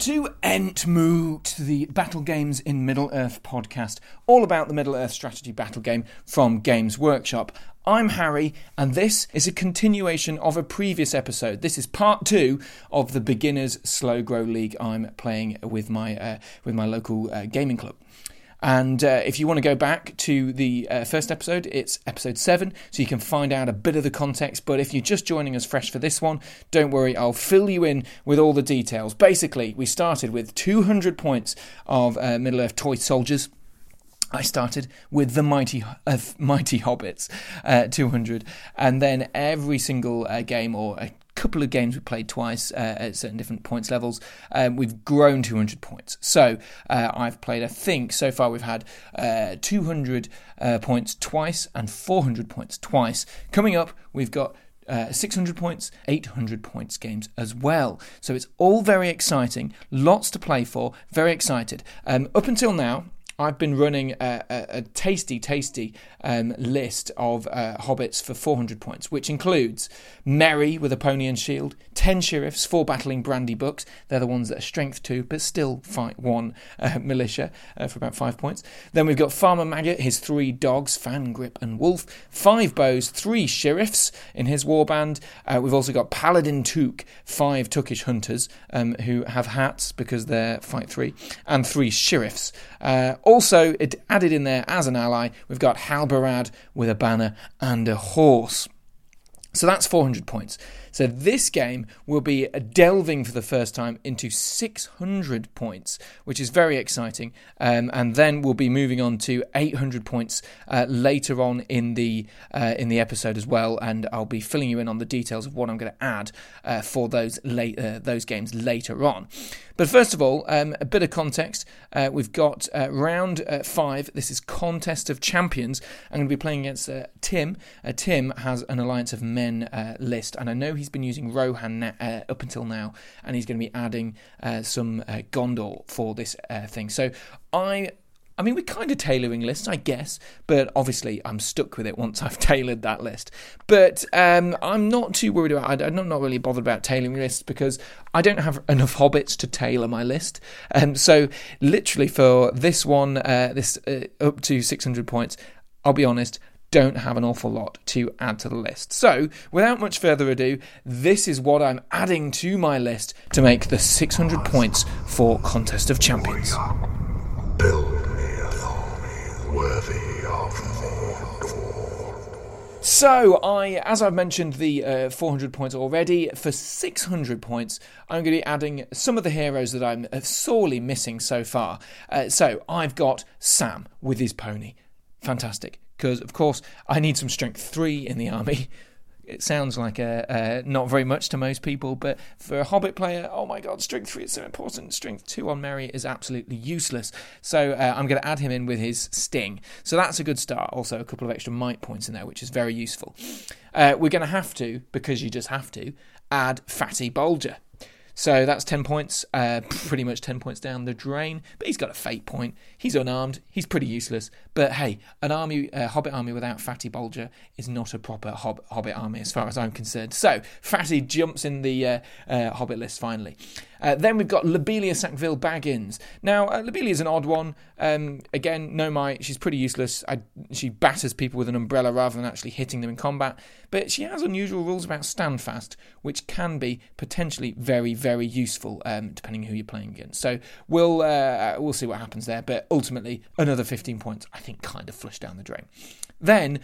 to Entmoot, the Battle Games in Middle Earth podcast, all about the Middle Earth strategy battle game from Games Workshop. I'm Harry, and this is a continuation of a previous episode. This is part two of the Beginners Slow Grow League I'm playing with my uh, with my local uh, gaming club. And uh, if you want to go back to the uh, first episode, it's episode 7, so you can find out a bit of the context. But if you're just joining us fresh for this one, don't worry, I'll fill you in with all the details. Basically, we started with 200 points of uh, Middle Earth toy soldiers. I started with the mighty, uh, mighty hobbits, uh, 200, and then every single uh, game or a couple of games we played twice uh, at certain different points levels, um, we've grown 200 points. So uh, I've played, I think, so far we've had uh, 200 uh, points twice and 400 points twice. Coming up, we've got uh, 600 points, 800 points games as well. So it's all very exciting, lots to play for, very excited. Um, up until now, I've been running a, a, a tasty, tasty um, list of uh, hobbits for 400 points, which includes Merry with a pony and shield, 10 sheriffs, 4 battling Brandybucks. They're the ones that are strength 2, but still fight 1 uh, militia uh, for about 5 points. Then we've got Farmer Maggot, his 3 dogs, Fan, Grip, and Wolf, 5 bows, 3 sheriffs in his warband. Uh, we've also got Paladin Took, 5 Tookish hunters um, who have hats because they're fight 3, and 3 sheriffs. Uh, also, it added in there as an ally, we've got Halbarad with a banner and a horse. So that's 400 points. So this game will be delving for the first time into 600 points, which is very exciting. Um, and then we'll be moving on to 800 points uh, later on in the uh, in the episode as well. And I'll be filling you in on the details of what I'm going to add uh, for those late uh, those games later on. But first of all, um, a bit of context. Uh, we've got uh, round five. This is Contest of Champions. I'm going to be playing against Tim. Tim has an Alliance of Men list, and I know he's been using Rohan uh, up until now, and he's going to be adding uh, some uh, Gondor for this uh, thing. So I. I mean, we're kind of tailoring lists, I guess, but obviously I'm stuck with it once I've tailored that list. But um, I'm not too worried about. I'm not really bothered about tailoring lists because I don't have enough hobbits to tailor my list. And um, so, literally, for this one, uh, this uh, up to 600 points, I'll be honest, don't have an awful lot to add to the list. So, without much further ado, this is what I'm adding to my list to make the 600 points for Contest of Champions. Build me a throne worthy of So, I, as I've mentioned, the uh, 400 points already. For 600 points, I'm going to be adding some of the heroes that I'm uh, sorely missing so far. Uh, so, I've got Sam with his pony. Fantastic because of course I need some strength three in the army. It sounds like a, a, not very much to most people, but for a Hobbit player, oh my god, strength three is so important. Strength two on Merry is absolutely useless. So uh, I'm going to add him in with his sting. So that's a good start. Also, a couple of extra might points in there, which is very useful. Uh, we're going to have to, because you just have to, add Fatty Bolger. So that's 10 points, uh, pretty much 10 points down the drain. But he's got a fate point. He's unarmed. He's pretty useless. But hey, an army, uh, Hobbit army without Fatty Bolger is not a proper Hob- Hobbit army as far as I'm concerned. So Fatty jumps in the uh, uh Hobbit list finally. Uh, then we've got Lobelia Sackville Baggins. Now, uh, Lobelia is an odd one. Um, again, no my She's pretty useless. I, she batters people with an umbrella rather than actually hitting them in combat. But she has unusual rules about standfast, which can be potentially very, very useful um, depending who you're playing against. So we'll uh, we'll see what happens there. But ultimately, another 15 points, I think, kind of flushed down the drain. Then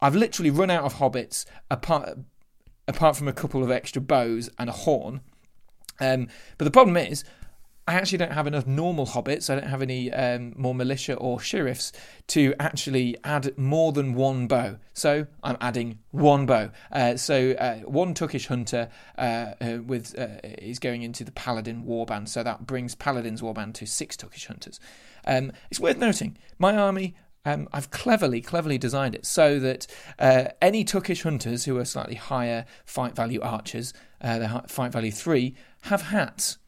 I've literally run out of hobbits apart apart from a couple of extra bows and a horn. Um, but the problem is, I actually don't have enough normal hobbits. I don't have any um, more militia or sheriffs to actually add more than one bow. So I'm adding one bow. Uh, so uh, one Tookish hunter uh, uh with uh, is going into the paladin warband. So that brings paladin's warband to six Tookish hunters. Um, it's worth noting my army um, I've cleverly, cleverly designed it so that uh, any Tookish hunters who are slightly higher fight value archers, uh, the fight value three, have hats.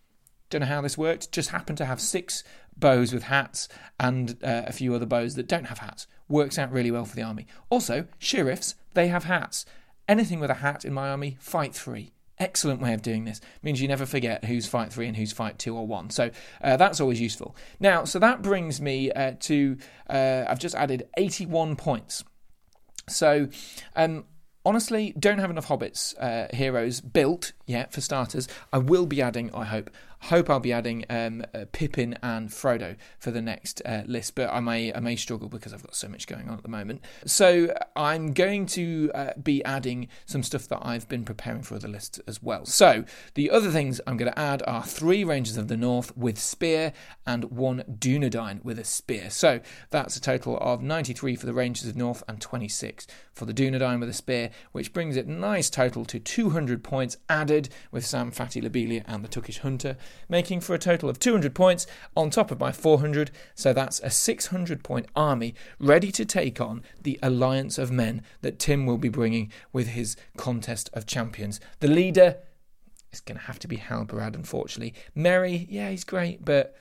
Don't know how this worked. Just happen to have six bows with hats and uh, a few other bows that don't have hats. Works out really well for the army. Also, sheriffs, they have hats. Anything with a hat in my army, fight three. excellent way of doing this. means you never forget who's fight three and who's fight two or one. So uh, that's always useful. Now, so that brings me uh, to uh, I've just added 81 points. So, um, honestly, don't have enough hobbits uh, heroes built yet for starters. I will be adding, I hope, hope I'll be adding um, uh, Pippin and Frodo for the next uh, list, but I may I may struggle because I've got so much going on at the moment. So I'm going to uh, be adding some stuff that I've been preparing for the list as well. So the other things I'm going to add are three Rangers of the North with spear and one Dunedain with a spear. So that's a total of 93 for the Rangers of North and 26 for the Dunedain with a spear, which brings it nice total to 200 points added with Sam Fatty Lobelia and the Tookish Hunter making for a total of 200 points on top of my 400. So that's a 600 point army ready to take on the alliance of men that Tim will be bringing with his contest of champions. The leader is going to have to be Halbarad, unfortunately. Merry, yeah, he's great, but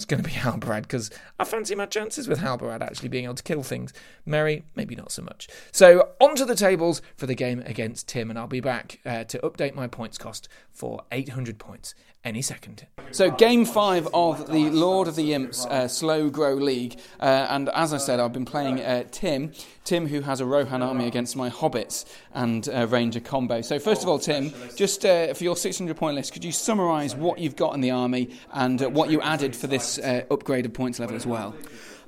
it's going to be Halbarad because I fancy my chances with Halbarad actually being able to kill things. Merry, maybe not so much. So, onto the tables for the game against Tim, and I'll be back uh, to update my points cost for 800 points any second. So, game five of the Lord of the Imps uh, Slow Grow League. Uh, and as I said, I've been playing uh, Tim. Tim, who has a Rohan army against my Hobbits and uh, Ranger combo. So, first of all, Tim, just uh, for your 600 point list, could you summarise what you've got in the army and uh, what you added for this upgraded points level as well?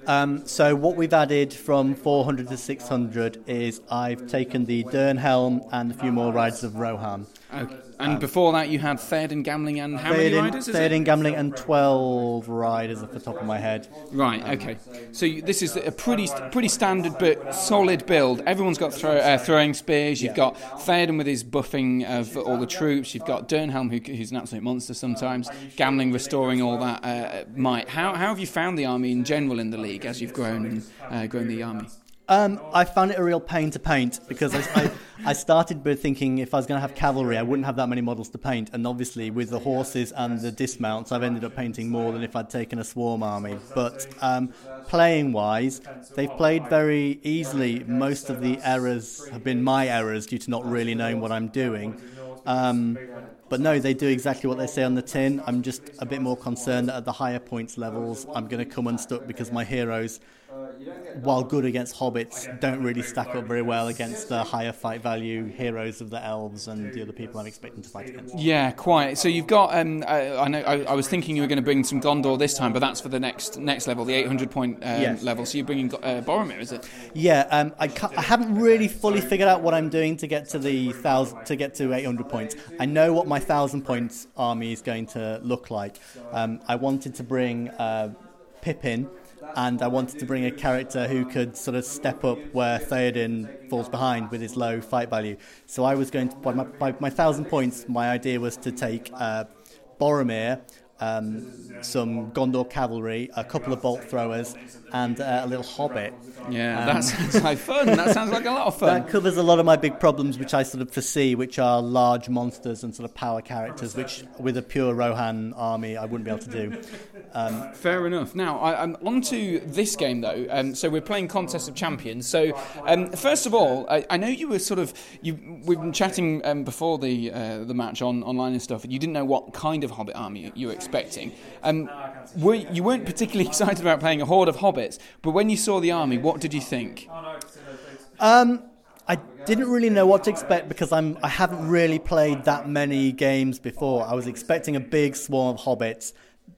Um, so what we've added from 400 to 600 is I've taken the Dernhelm and a few more rides of Rohan. Okay. And um, before that, you had Theoden Gamling and how many riders? Theoden Gamling and 12 riders off the top of my head. Right, okay. So you, this is a pretty pretty standard but solid build. Everyone's got throw, uh, throwing spears. You've yeah. got Theoden with his buffing of all the troops. You've got Dernhelm, who, who's an absolute monster sometimes. Gamling restoring all that uh, might. How, how have you found the army in general in the league as you've grown and uh, grown the army? Um, I found it a real pain to paint because I, I, I started by thinking if I was going to have cavalry, I wouldn't have that many models to paint. And obviously, with the horses and the dismounts, I've ended up painting more than if I'd taken a swarm army. But um, playing wise, they've played very easily. Most of the errors have been my errors due to not really knowing what I'm doing. Um, but no, they do exactly what they say on the tin. I'm just a bit more concerned that at the higher points levels, I'm going to come unstuck because my heroes while good against hobbits, don't really stack up very well against the higher fight value heroes of the elves and the other people I'm expecting to fight against. Yeah, quite. So you've got. Um, I, I know. I, I, was thinking you were going to bring some Gondor this time, but that's for the next next level, the 800 point um, yes. level. So you're bringing uh, Boromir, is it? Yeah. Um, I, I haven't really fully figured out what I'm doing to get to the thousand to get to 800 points. I know what my thousand points army is going to look like. Um, I wanted to bring uh, Pippin and I wanted to bring a character who could sort of step up where Theoden falls behind with his low fight value. So I was going to, by my, by my thousand points, my idea was to take uh, Boromir, um, some Gondor cavalry, a couple of bolt throwers, and uh, a little hobbit. Yeah, um, that sounds like fun. That sounds like a lot of fun. That covers a lot of my big problems, which I sort of foresee, which are large monsters and sort of power characters, which with a pure Rohan army I wouldn't be able to do. Um, Fair enough. Now, I, am on to this game though. Um, so we're playing Contest of Champions. So um, first of all, I, I, know you were sort of you. We've been chatting um, before the uh, the match on online and stuff, and you didn't know what kind of Hobbit army you were expecting. Were, you weren't particularly excited about playing a horde of hobbits, but when you saw the army, what did you think? Um, I didn't really know what to expect because I'm I haven't really played that many games before. I was expecting a big swarm of hobbits.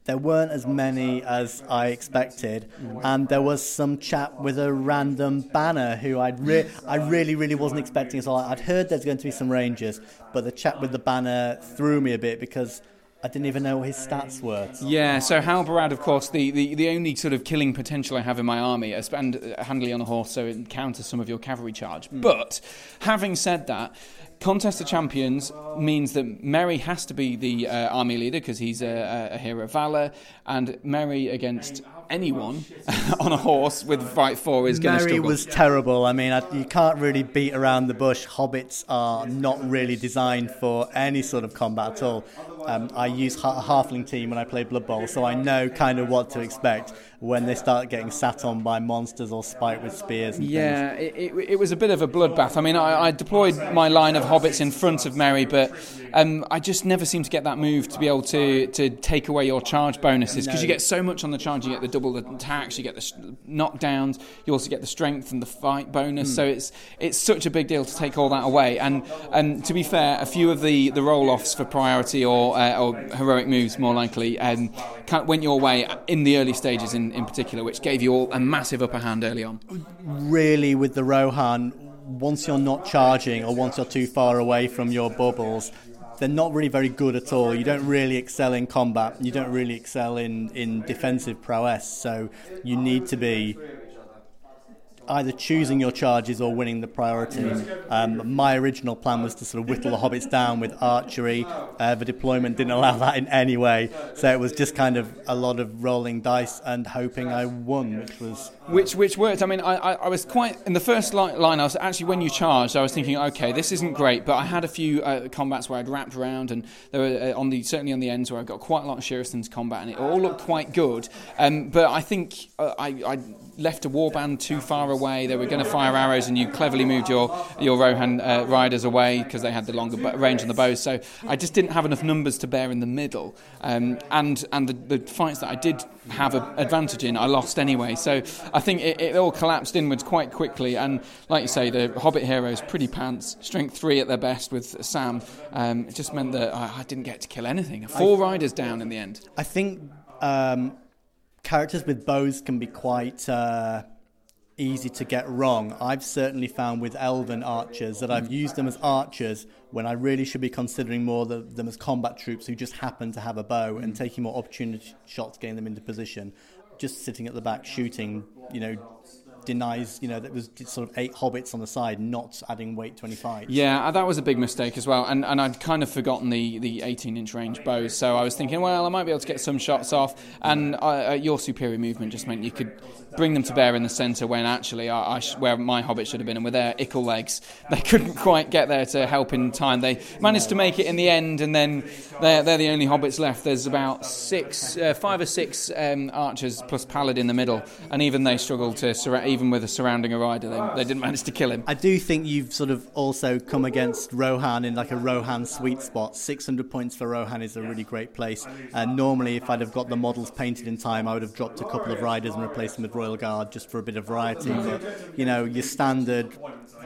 There weren't as many as I expected, and there was some chap with a random banner who I'd re- I really really wasn't expecting as well. I'd heard there's going to be some rangers, but the chap with the banner threw me a bit because I didn't even know what his stats were. Yeah, so Halbarad, of course, the, the, the only sort of killing potential I have in my army, and handily on a horse, so it counters some of your cavalry charge. Mm. But having said that, Contest of Champions means that Merry has to be the uh, army leader because he's a, a, hero of valor, and Merry against anyone on a horse with fight four is going to struggle. Merry was terrible. I mean, I, you can't really beat around the bush. Hobbits are not really designed for any sort of combat at all. Um, I use ha- a halfling team when I play Blood Bowl, so I know kind of what to expect when they start getting sat on by monsters or spiked with spears. And things. yeah, it, it, it, was a bit of a bloodbath. I mean, I, I, deployed my line of hobbits in front of Merry, but um, I just never seem to get that move to be able to, to take away your charge bonuses because no. you get so much on the charge. You get the double attacks, you get the knockdowns, you also get the strength and the fight bonus. Mm. So it's it's such a big deal to take all that away. And um, to be fair, a few of the, the roll offs for priority or uh, or heroic moves, more likely, um, went your way in the early stages in in particular, which gave you all a massive upper hand early on. Really, with the Rohan, once you're not charging or once you're too far away from your bubbles, they're not really very good at all. You don't really excel in combat. You don't really excel in, in defensive prowess. So you need to be either choosing your charges or winning the priority. Um, my original plan was to sort of whittle the hobbits down with archery. Uh, the deployment didn't allow that in any way, so it was just kind of a lot of rolling dice and hoping I won, which was which which worked. I mean, I, I, I was quite in the first line. I was actually when you charged, I was thinking, okay, this isn't great, but I had a few uh, combats where I'd wrapped around, and there were uh, on the certainly on the ends where I got quite a lot of Sheristans combat, and it all looked quite good. Um, but I think uh, I, I left a warband too far away. They were going to fire arrows, and you cleverly moved your your Rohan uh, riders away because they had the longer range on the bows. So I just didn't have enough numbers to bear in the middle, um, and and the, the, fights that I did have an advantage in, I lost anyway. So I think it, it, all collapsed inwards quite quickly. And like you say, the Hobbit heroes, pretty pants, strength three at their best with Sam. Um, it just meant that I, I, didn't get to kill anything. Four riders down in the end. I think. Um, characters with bows can be quite uh, easy to get wrong. I've certainly found with elven archers that I've used them as archers when I really should be considering more the, them as combat troops who just happen to have a bow and taking more opportunity shots, getting them into position. Just sitting at the back shooting, you know, denies, you know, that was sort of eight hobbits on the side, not adding weight 25. Yeah, uh, that was a big mistake as well. And, and I'd kind of forgotten the, the 18 inch range bows. So I was thinking, well, I might be able to get some shots off. And uh, your superior movement just meant you could bring them to bear in the centre when actually I, I sh- where my hobbit should have been. And with their ickle legs, they couldn't quite get there to help in time. They managed to make it in the end, and then they're, they're the only hobbits left. There's about six, uh, five or six um, archers plus paladin in the middle, and even they struggled to surround even with a surrounding a rider, they, they, didn't manage to kill him. I do think you've sort of also come against Rohan in like a Rohan sweet spot. 600 points for Rohan is a really great place. And normally, if I'd have got the models painted in time, I would have dropped a couple of riders and replaced them with Royal Guard just for a bit of variety. But, you know, your standard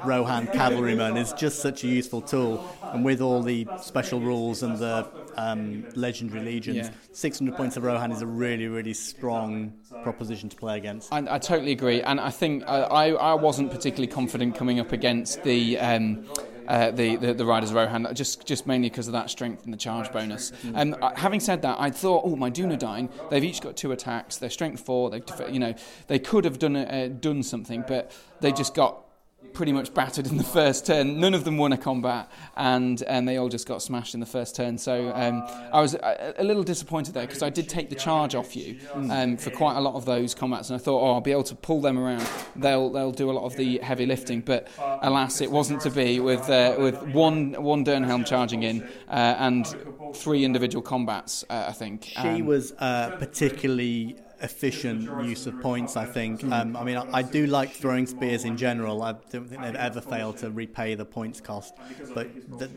Rohan cavalryman is just such a useful tool. And with all the special rules and the um, legendary legions, yeah. 600 points of Rohan is a really, really strong proposition to play against. I, I totally agree, and I think uh, I, I wasn't particularly confident coming up against the. Um, uh, the, the, the riders Rohan, just just mainly because of that strength and the charge bonus. Um, having said that, I thought, oh, my Dunedain, they've each got two attacks. They're strength four. They, you know, they could have done uh, done something, but they just got pretty much battered in the first turn. None of them won a combat, and and they all just got smashed in the first turn. So um, I was a, a, little disappointed there because I did take the charge off you um, for quite a lot of those combats, and I thought, oh, I'll be able to pull them around. They'll they'll do a lot of the heavy lifting, but alas, it wasn't to be. With uh, with one one Dernhelm charging in uh, and three individual combats, uh, I think she um, was uh, particularly efficient use of points. I think. Um, I mean, I, I, do like throwing spears in general. I don't think they've ever failed to repay the points cost, but the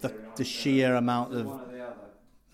the, the sheer amount of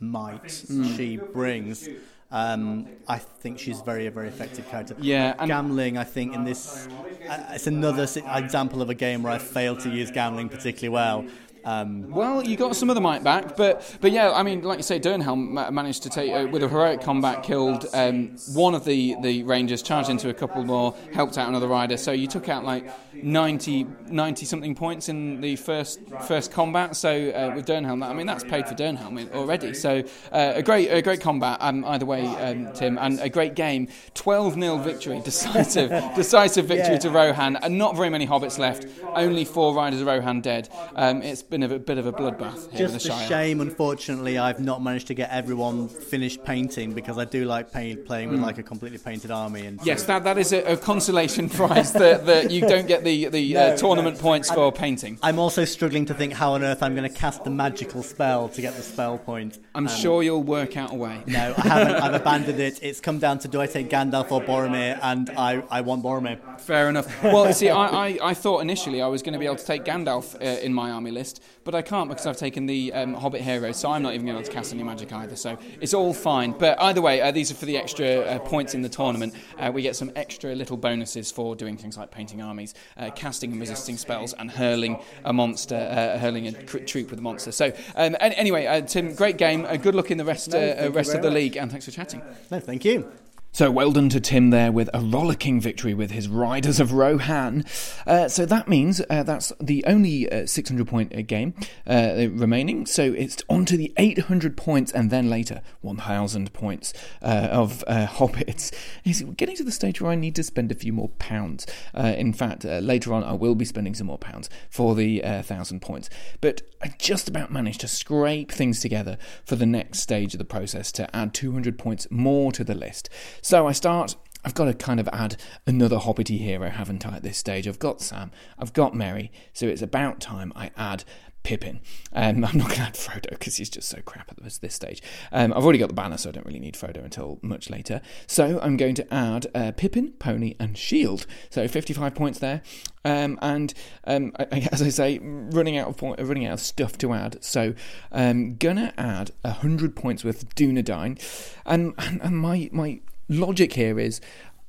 might mm. she brings. Um, I think she's very, very effective character. Yeah, Gamling. I think in this, uh, it's another example of a game where I failed to use Gamling particularly well. Um, well, you got some of the might back, but but yeah, I mean, like you say, Dernhelm managed to take uh, with a heroic combat, killed um, one of the, the rangers, charged into a couple more, helped out another rider. So you took out like 90, 90 something points in the first first combat. So uh, with Dernhelm, I mean, that's paid for Dernhelm already. So uh, a great a great combat um, either way, um, Tim, and a great game. Twelve 0 victory, decisive decisive victory yeah. to Rohan, and not very many hobbits left. Only four riders of Rohan dead. Um, it's been a bit of a bloodbath here Just with the a shame, unfortunately, I've not managed to get everyone finished painting because I do like paint, playing with like a completely painted army. And Hmm. Yes, that, that is a, a consolation prize that, that you don't get the, the uh, tournament no. points for painting. I'm also struggling to think how on earth I'm going to cast the magical spell to get the spell point. I'm Um, sure you'll work out a way. No, I haven't. I've abandoned it. It's come down to do I take Gandalf or Boromir, and I, I want Boromir. Fair enough. Well, see, I, I, I thought initially I was going to be able to take Gandalf uh, in my army list, but I can't because I've taken the um, Hobbit hero, so I'm not even going to cast any magic either. So it's all fine. But either way, uh, these are for the extra uh, points in the tournament. Uh, we get some extra little bonuses for doing things like painting armies, uh, casting and resisting spells, and hurling a monster, uh, hurling a cr- troop with a monster. So um, anyway, uh, Tim, great game. Uh, good luck in the rest, uh, uh, rest of the league, and thanks for chatting. No, thank you. So well done to Tim there with a rollicking victory with his Riders of Rohan. Uh, so that means uh, that's the only uh, 600 point uh, game uh, remaining. So it's on to the 800 points and then later 1000 points uh, of Hobbits. It's getting to the stage where I need to spend a few more pounds. In fact, later on I will be spending some more pounds for the uh, 1000 points. But I just about managed to scrape things together for the next stage of the process to add 200 points more to the list. So I start. I've got to kind of add another Hobbity hero, haven't I, at this stage? I've got Sam, I've got Merry, so it's about time I add Pippin. Um, I'm not going to add Frodo because he's just so crap at this, stage. Um, I've already got the banner, so I don't really need Frodo until much later. So I'm going to add uh, Pippin, Pony, and Shield. So 55 points there. Um, and um, I, as I say, running out of point, running out of stuff to add. So um, gonna add 100 points worth of Dunedain. And, and, and my my logic here is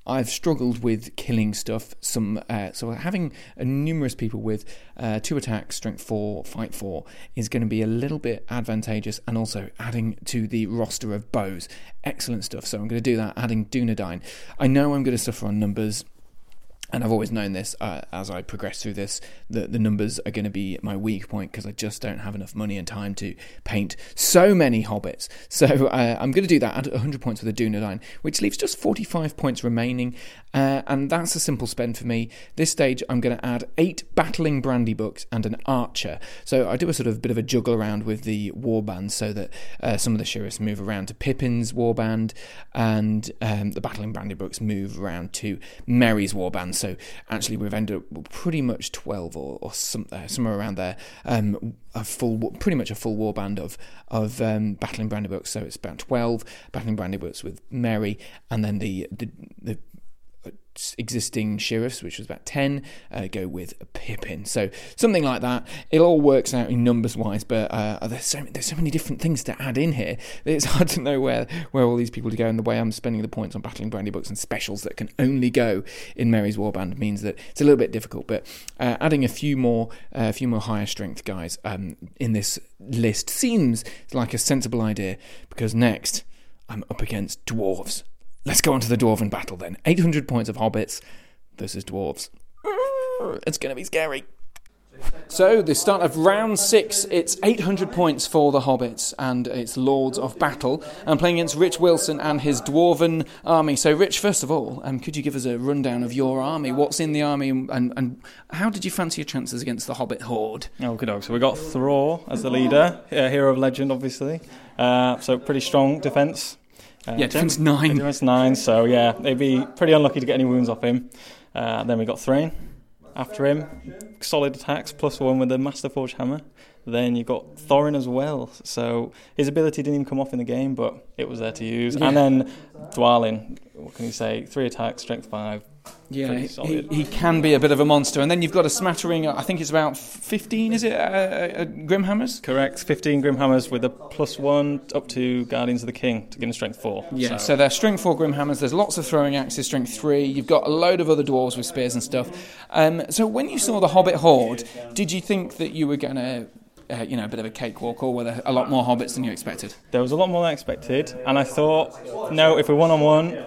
I've struggled with killing stuff. Some uh, so having uh, numerous people with uh, two attacks, strength four, fight four is going to be a little bit advantageous, and also adding to the roster of bows. Excellent stuff. So I'm going to do that, adding Dunedain. I know I'm going to suffer on numbers and I've always known this uh, as I progress through this that the numbers are going to be my weak point because I just don't have enough money and time to paint so many hobbits. So uh, I'm going to do that at 100 points with a Dunedain, which leaves just 45 points remaining, uh, and that's a simple spend for me. This stage, I'm going to add eight battling Brandybucks and an archer. So I do a sort of bit of a juggle around with the warband so that uh, some of the sheriffs move around to Pippin's warband, and um, the battling Brandybucks move around to Merry's warband. So actually, we've ended up pretty much 12 or, or some, uh, somewhere around there. Um, a full, pretty much a full warband of of um, battling Brandybucks. So it's about 12 battling Brandybucks with Merry, and then the the, the existing sheriffs, which was about 10, uh, go with a Pippin. So something like that. It all works out in numbers wise, but uh, there's, so, there's so many different things to add in here. It's hard to know where, where all these people to go, and the way I'm spending the points on Battling Brandybucks and specials that can only go in Merry's Warband means that it's a little bit difficult. But uh, adding a few more, uh, a few more higher strength guys um, in this list seems like a sensible idea because next I'm up against dwarves. Let's go on to the dwarven battle then. 800 points of hobbits versus dwarves. It's going to be scary. So, the start of round six, it's 800 points for the Hobbits and it's Lords of Battle. I'm playing against Rich Wilson and his Dwarven army. So, Rich, first of all, um, could you give us a rundown of your army? What's in the army and, and, and how did you fancy your chances against the Hobbit Horde? Oh, good dog. So we got Thror as the leader, uh, hero of legend, obviously. Uh, so pretty strong defense. Uh, Yeah, defense nine. Defense nine. So yeah, they'd be pretty unlucky to get any wounds off him. Uh, then we got Thrain after him, solid attacks plus one with the Master Forge hammer. Then you got Thorin as well. So his ability didn't even come off in the game, but it was there to use. Yeah. And then Dwalin, what can you say? Three attacks, strength five. Yeah, he, he can be a bit of a monster. And then you've got a smattering, I think it's about 15, is it, uh, uh, Grimhammers? Correct. 15 Grimhammers with a plus one up to Guardians of the King to give him strength four. Yeah, so, they're strength four Grimhammers. There's lots of throwing axes, strength three. You've got a load of other dwarves with spears and stuff. Um, so when you saw the Hobbit Horde, did you think that you were going to, uh, you know, a bit of a cakewalk, or were there a lot more hobbits than you expected? There was a lot more than I expected, and I thought, no, if we're one on one,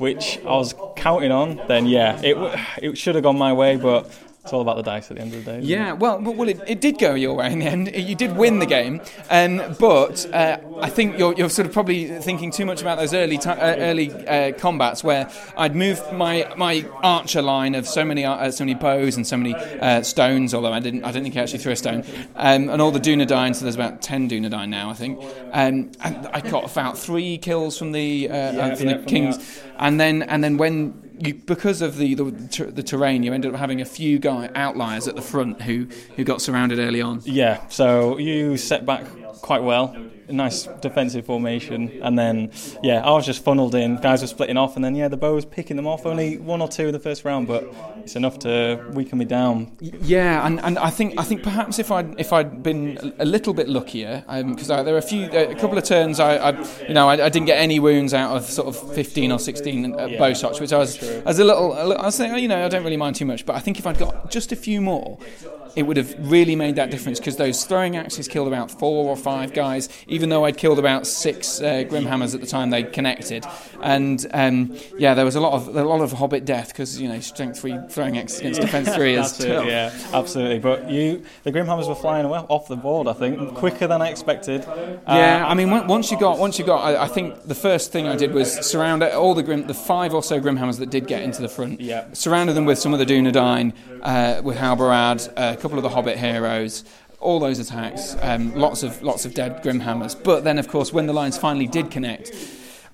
which I was counting on, then yeah, it it should have gone my way. But it's all about the dice at the end of the day. isn't Yeah, well, well, it, it did go your way in the end. You did win the game, um, but uh, I think you're, you're sort of probably thinking too much about those early ti uh, early uh, combats where I'd moved my my archer line of so many uh, so many bows and so many uh, stones. Although I didn't I didn't think I actually threw a stone, um, and all the Dunedain. So there's about ten Dunedain now, I think. Um, and I got about three kills from the uh, uh, from yeah, the from kings, the- and then and then when you, because of the, the ter- the terrain, you ended up having a few guy outliers at the front who who got surrounded early on. Yeah, so you set back quite well. A nice defensive formation, and then yeah, I was just funneled in. Guys were splitting off, and then yeah, the bow was picking them off. Only one or two in the first round, but it's enough to weaken me down. Yeah, and, and I think I think perhaps if I'd if I'd been a little bit luckier, because there were a few a couple of turns I, I you know I, I didn't get any wounds out of sort of fifteen or sixteen uh, bow shots, which I was I was a little, a little I was saying you know I don't really mind too much, but I think if I'd got just a few more, it would have really made that difference because those throwing axes killed about four or five guys, even though I'd killed about six uh, Grimhammers at the time they connected, and um, yeah, there was a lot of a lot of Hobbit death because you know strength three throwing axes against defense three is tough. yeah, absolutely. But you, the Grimhammers were flying well off the board. I think quicker than I expected. Yeah, Uh, I mean, on- once you got, once you got, I, I think the first thing I did was surround all the grim, the five or so Grimhammers that did get into the front. Yeah. Surrounded them with some of the Dunedain, uh, with Halbarad, uh, couple of the Hobbit heroes. All those attacks, um, lots of lots of dead Grimhammers. But then, of course, when the lines finally did connect,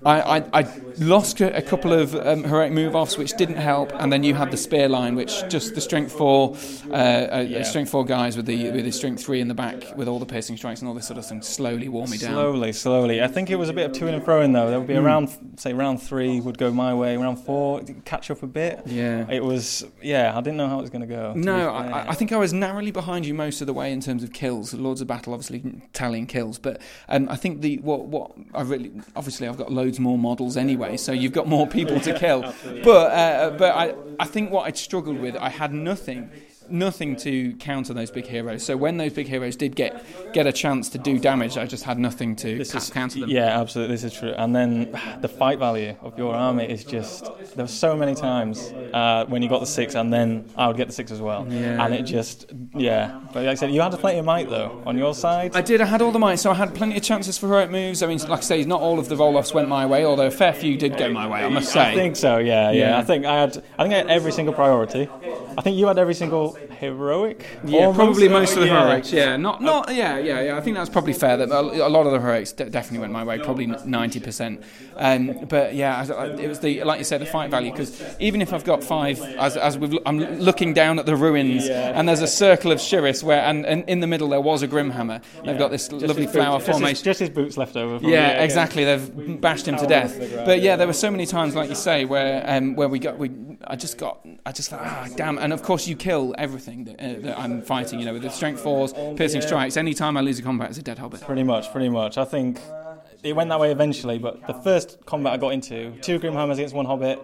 I, I, I lost a couple of um, heroic move offs, which didn't help, and then you had the spear line, which just the strength four, uh, uh, Yeah. strength four guys with the with the strength three in the back, with all the piercing strikes and all this sort of thing, slowly wore me down. Slowly, slowly. I think it was a bit of to and fro in though. There would be Hmm. around, say, round three would go my way. Round four, catch up a bit. Yeah. It was, yeah. I didn't know how it was going to go. No. I, I think I was narrowly behind you most of the way in terms of kills. Lords of Battle obviously tallying kills, but um, I think the what what I really obviously I've got loads more models anyway, so you've got more people to kill. But uh, but I I think what I'd struggled with, I had nothing. Nothing to counter those big heroes. So when those big heroes did get get a chance to do damage, I just had nothing to ca- is, counter them. Yeah, absolutely. This is true. And then the fight value of your army is just. There were so many times uh, when you got the six, and then I would get the six as well. Yeah. And it just, yeah. But like I said, you had plenty of might though on your side. I did. I had all the might, so I had plenty of chances for heroic moves. I mean, like I say, not all of the roll-offs went my way, although a fair few did go my way. I must say. I think so. Yeah, yeah, Yeah. I think I had. I think I had every single priority. I think you had every single heroic. Yeah, almost. probably most of the Yeah. heroics. Yeah, not not yeah, yeah, yeah. I think that's probably fair. That a lot of the heroics de- definitely went my way, probably ninety percent. Um, but yeah, I- it was the like you said, the fight value. Because even if I've got five, as, as we've, I'm looking down at the ruins, and there's a circle of Shirris where, and, and in the middle there was a Grimhammer. They've got this Just lovely flower his- formation. Just his, boots left over. Yeah, exactly. They've bashed him to death. But yeah, there were so many times, like you say, where um, where we got we. I just got. I just thought, ah, damn. And of course, you kill everything that, uh, that I'm fighting. You know, with the strength fours, piercing strikes. Any time I lose a combat, it's a dead hobbit. Pretty much, pretty much. I think it went that way eventually, but the first combat I got into, two Grimhammers against one Hobbit,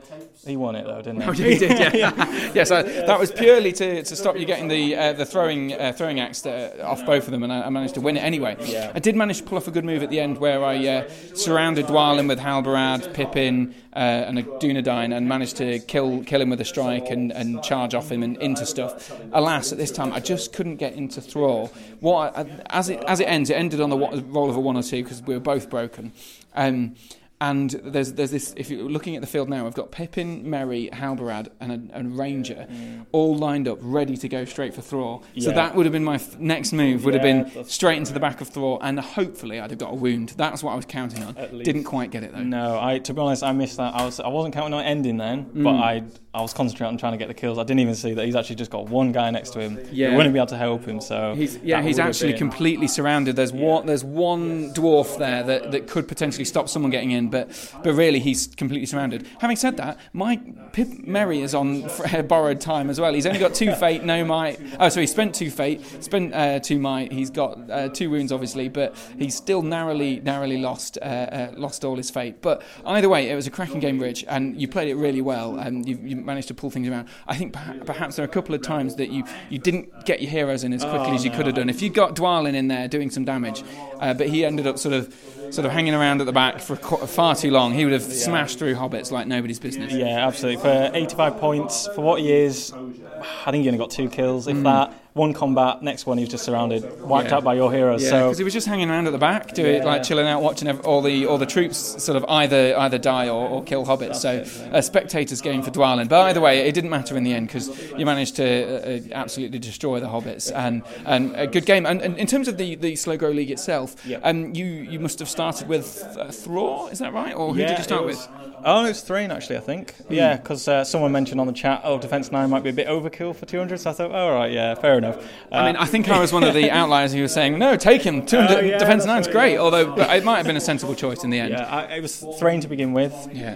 he won it though, didn't he? Oh, you did, yeah. yes, I, that was purely to, to stop you getting the uh, the throwing uh, throwing axe uh, off both of them, and I, I managed to win it anyway. Yeah. I did manage to pull off a good move at the end where I uh, surrounded Dwalin with Halbarad, Pippin, uh, and a Dunedain, and managed to kill kill him with a strike and, and charge off him and into stuff. Alas, at this time I just couldn't get into Thror. What I, as it as it ends, it ended on the roll of a one or two because we were both broken. Um, and there's there's this. If you're looking at the field now, I've got Pippin, Merry, Halbarad, and a, and Ranger, all lined up, ready to go straight for Thror. So that would have been my f- next move. Would have been straight into the back of Thror, and hopefully I'd have got a wound. That's what I was counting on. Didn't quite get it though. No, I to be honest, I missed that. I was I wasn't counting on ending then, but Mm. I I was concentrating on trying to get the kills. I didn't even see that he's actually just got one guy next to him. Yeah. He wouldn't be able to help him. So He's, yeah, he's actually completely surrounded. There's one, there's one dwarf there that, that could potentially stop someone getting in, but but really he's completely surrounded. Having said that, my Pip Merry is on borrowed time as well. He's only got two fate, no might. Oh, so he spent two fate, spent uh, two might. He's got uh, two wounds, obviously, but he's still narrowly narrowly lost uh, uh, lost all his fate. But either way, it was a cracking game, Rich, and you played it really well, and you, you managed to pull things around. I think perha- perhaps there are a couple of times that you, you didn't get your heroes in as quickly Oh, as you no. could have done. If you got Dwalin in there doing some damage, uh, but he ended up sort of sort of hanging around at the back for qu- far too long. He would have smashed through hobbits like nobody's business. Yeah, absolutely. For 85 points, for what he is, I think he only got two kills, if that. One combat, next one he was just surrounded, wiped Yeah. out by your heroes. Yeah, so because he was just hanging around at the back, doing Yeah. like chilling out, watching all the all the troops sort of either either die or, or kill hobbits. So a spectator's game for Dwalin. But either way, it didn't matter in the end because you managed to uh, uh, absolutely destroy the hobbits and and a good game. And, and in terms of the the Slow Grow League itself, um, you you must have started with uh, Thror, is that right? Or who did you start it with? Oh, it was Thrain actually, I think. Yeah, because uh, someone mentioned on the chat, oh, Defense 9 might be a bit overkill for 200, so I thought, oh, right, yeah, fair enough. Uh, I mean, I think I was one of the outliers who was saying, no, take him. 200 Oh, yeah, defense nine's right, great, yeah. although but it might have been a sensible choice in the end. yeah, I, it was Thrain to begin with. Yeah.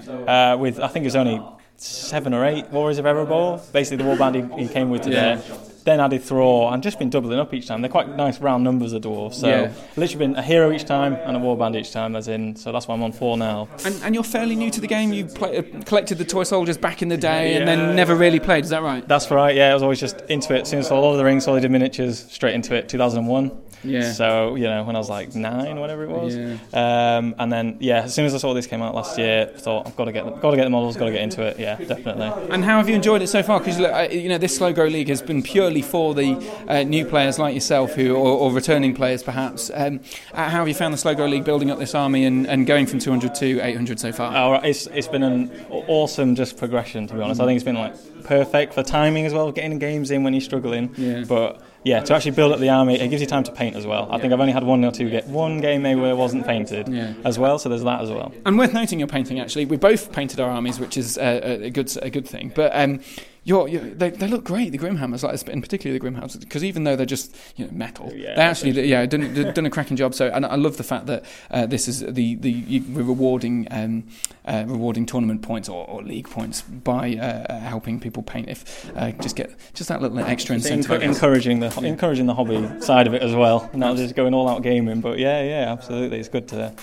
Uh, with, I think it was only seven or eight Warriors of Erebor, basically the warband he, he came with today. Then added Thror, and just been doubling up each time. They're quite nice round numbers of dwarves. So Yeah. literally been a hero each time and a warband each time, as in. So that's why I'm on four now. And, and you're fairly new to the game. You play, uh, collected the toy soldiers back in the day, and then never really played. Is that right? That's right. Yeah, I was always just into it. As soon as I saw Lord of the Rings, Solid Miniatures, straight into it. 2001. Yeah. So you know, when I was like nine, whatever it was. Yeah. Um, and then yeah, as soon as I saw this came out last year, I thought I've got to get, the, got to get the models, got to get into it. Yeah, definitely. And how have you enjoyed it so far? Because you know this Slow Grow League has been purely for the uh, new players like yourself, who or, or returning players perhaps. Um, uh, how have you found the Slow Grow League building up this army and, and going from 200 to 800 so far? Oh, it's it's been an awesome just progression to be honest. I think it's been like perfect for timing as well, getting games in when you're struggling. Yeah. But yeah, to actually build up the army, it gives you time to paint as well. I think I've only had one or two get one game maybe where it wasn't painted Yeah. as well. So there's that as well. And worth noting your painting actually. We both painted our armies, which is uh, a, a good a good thing. But um, you're, you're, they, they look great. The Grimhammers, like in particular the Grimhammers, because even though they're just you know metal, Yeah. they actually yeah done, done a cracking job. So and I love the fact that uh, this is the the we're rewarding um, uh, rewarding tournament points or, or league points by uh, uh, helping people paint. If uh, just get just that little extra incentive. Guess. encouraging the encouraging the hobby side of it as well, not just going all out gaming. But yeah, yeah, absolutely, it's good to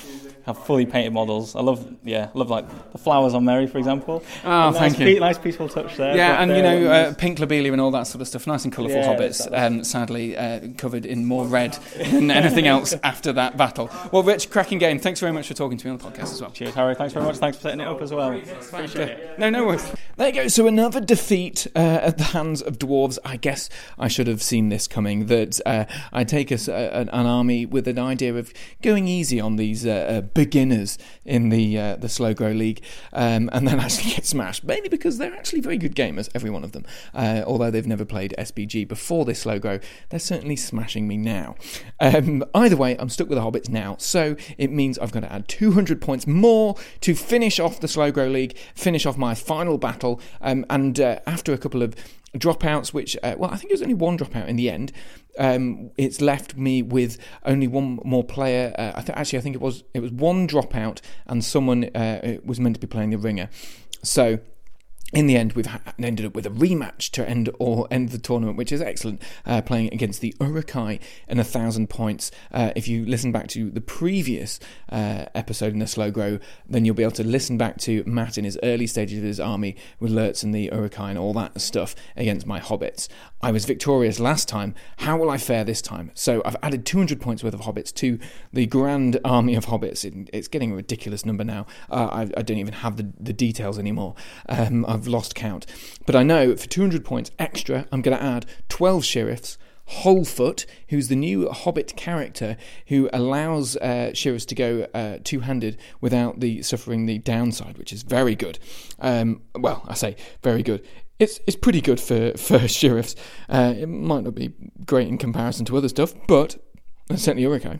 have fully painted models. I love, yeah, love like the flowers on Merry, for example. Oh, nice, thank you. pe- nice peaceful touch there. Yeah, and you know, uh, pink lobelia and all that sort of stuff. Nice and colourful Yeah, hobbits. Um, sadly, uh, covered in more red than anything else after that battle. Well, Rich, cracking game. Thanks very much for talking to me on the podcast as well. cheers, Harry. Thanks very much. Thanks for setting it up as well. Appreciate it. No, no worries. There you go. So another defeat uh, at the hands of dwarves. I guess I should have seen this coming. That uh, I take us an, an army with an idea of going easy on these uh, uh, beginners in the uh, the slow grow league, um, and then actually get smashed. Mainly because they're actually very good gamers, every one of them. Uh, although they've never played SBG before this slow grow, they're certainly smashing me now. Um, either way, I'm stuck with the hobbits now, so it means I've got to add 200 points more to finish off the slow grow league, finish off my final battle, um, and uh, after a couple of dropouts, which uh, well, I think it was only one dropout in the end. Um, it's left me with only one more player. Uh, I th- actually, I think it was it was one dropout, and someone uh, was meant to be playing the ringer. So in the end, we've ended up with a rematch to end or end the tournament, which is excellent. Uh, playing against the Uruk-hai in a thousand points. Uh, if you listen back to the previous uh, episode in the slow grow, then you'll be able to listen back to Matt in his early stages of his army with Lurtz and the Uruk-hai and all that stuff against my hobbits. I was victorious last time. How will I fare this time? So I've added 200 points worth of hobbits to the grand army of hobbits. It, it's getting a ridiculous number now. Uh, I, I don't even have the, the details anymore. Um, I've lost count. But I know for 200 points extra, I'm going to add 12 sheriffs. Holfoot, who's the new Hobbit character who allows uh, sheriffs to go uh, two-handed without the suffering the downside, which is very good. Um, well, I say very good. It's it's pretty good for for sheriffs. Uh, it might not be great in comparison to other stuff, but certainly Uruk-hai.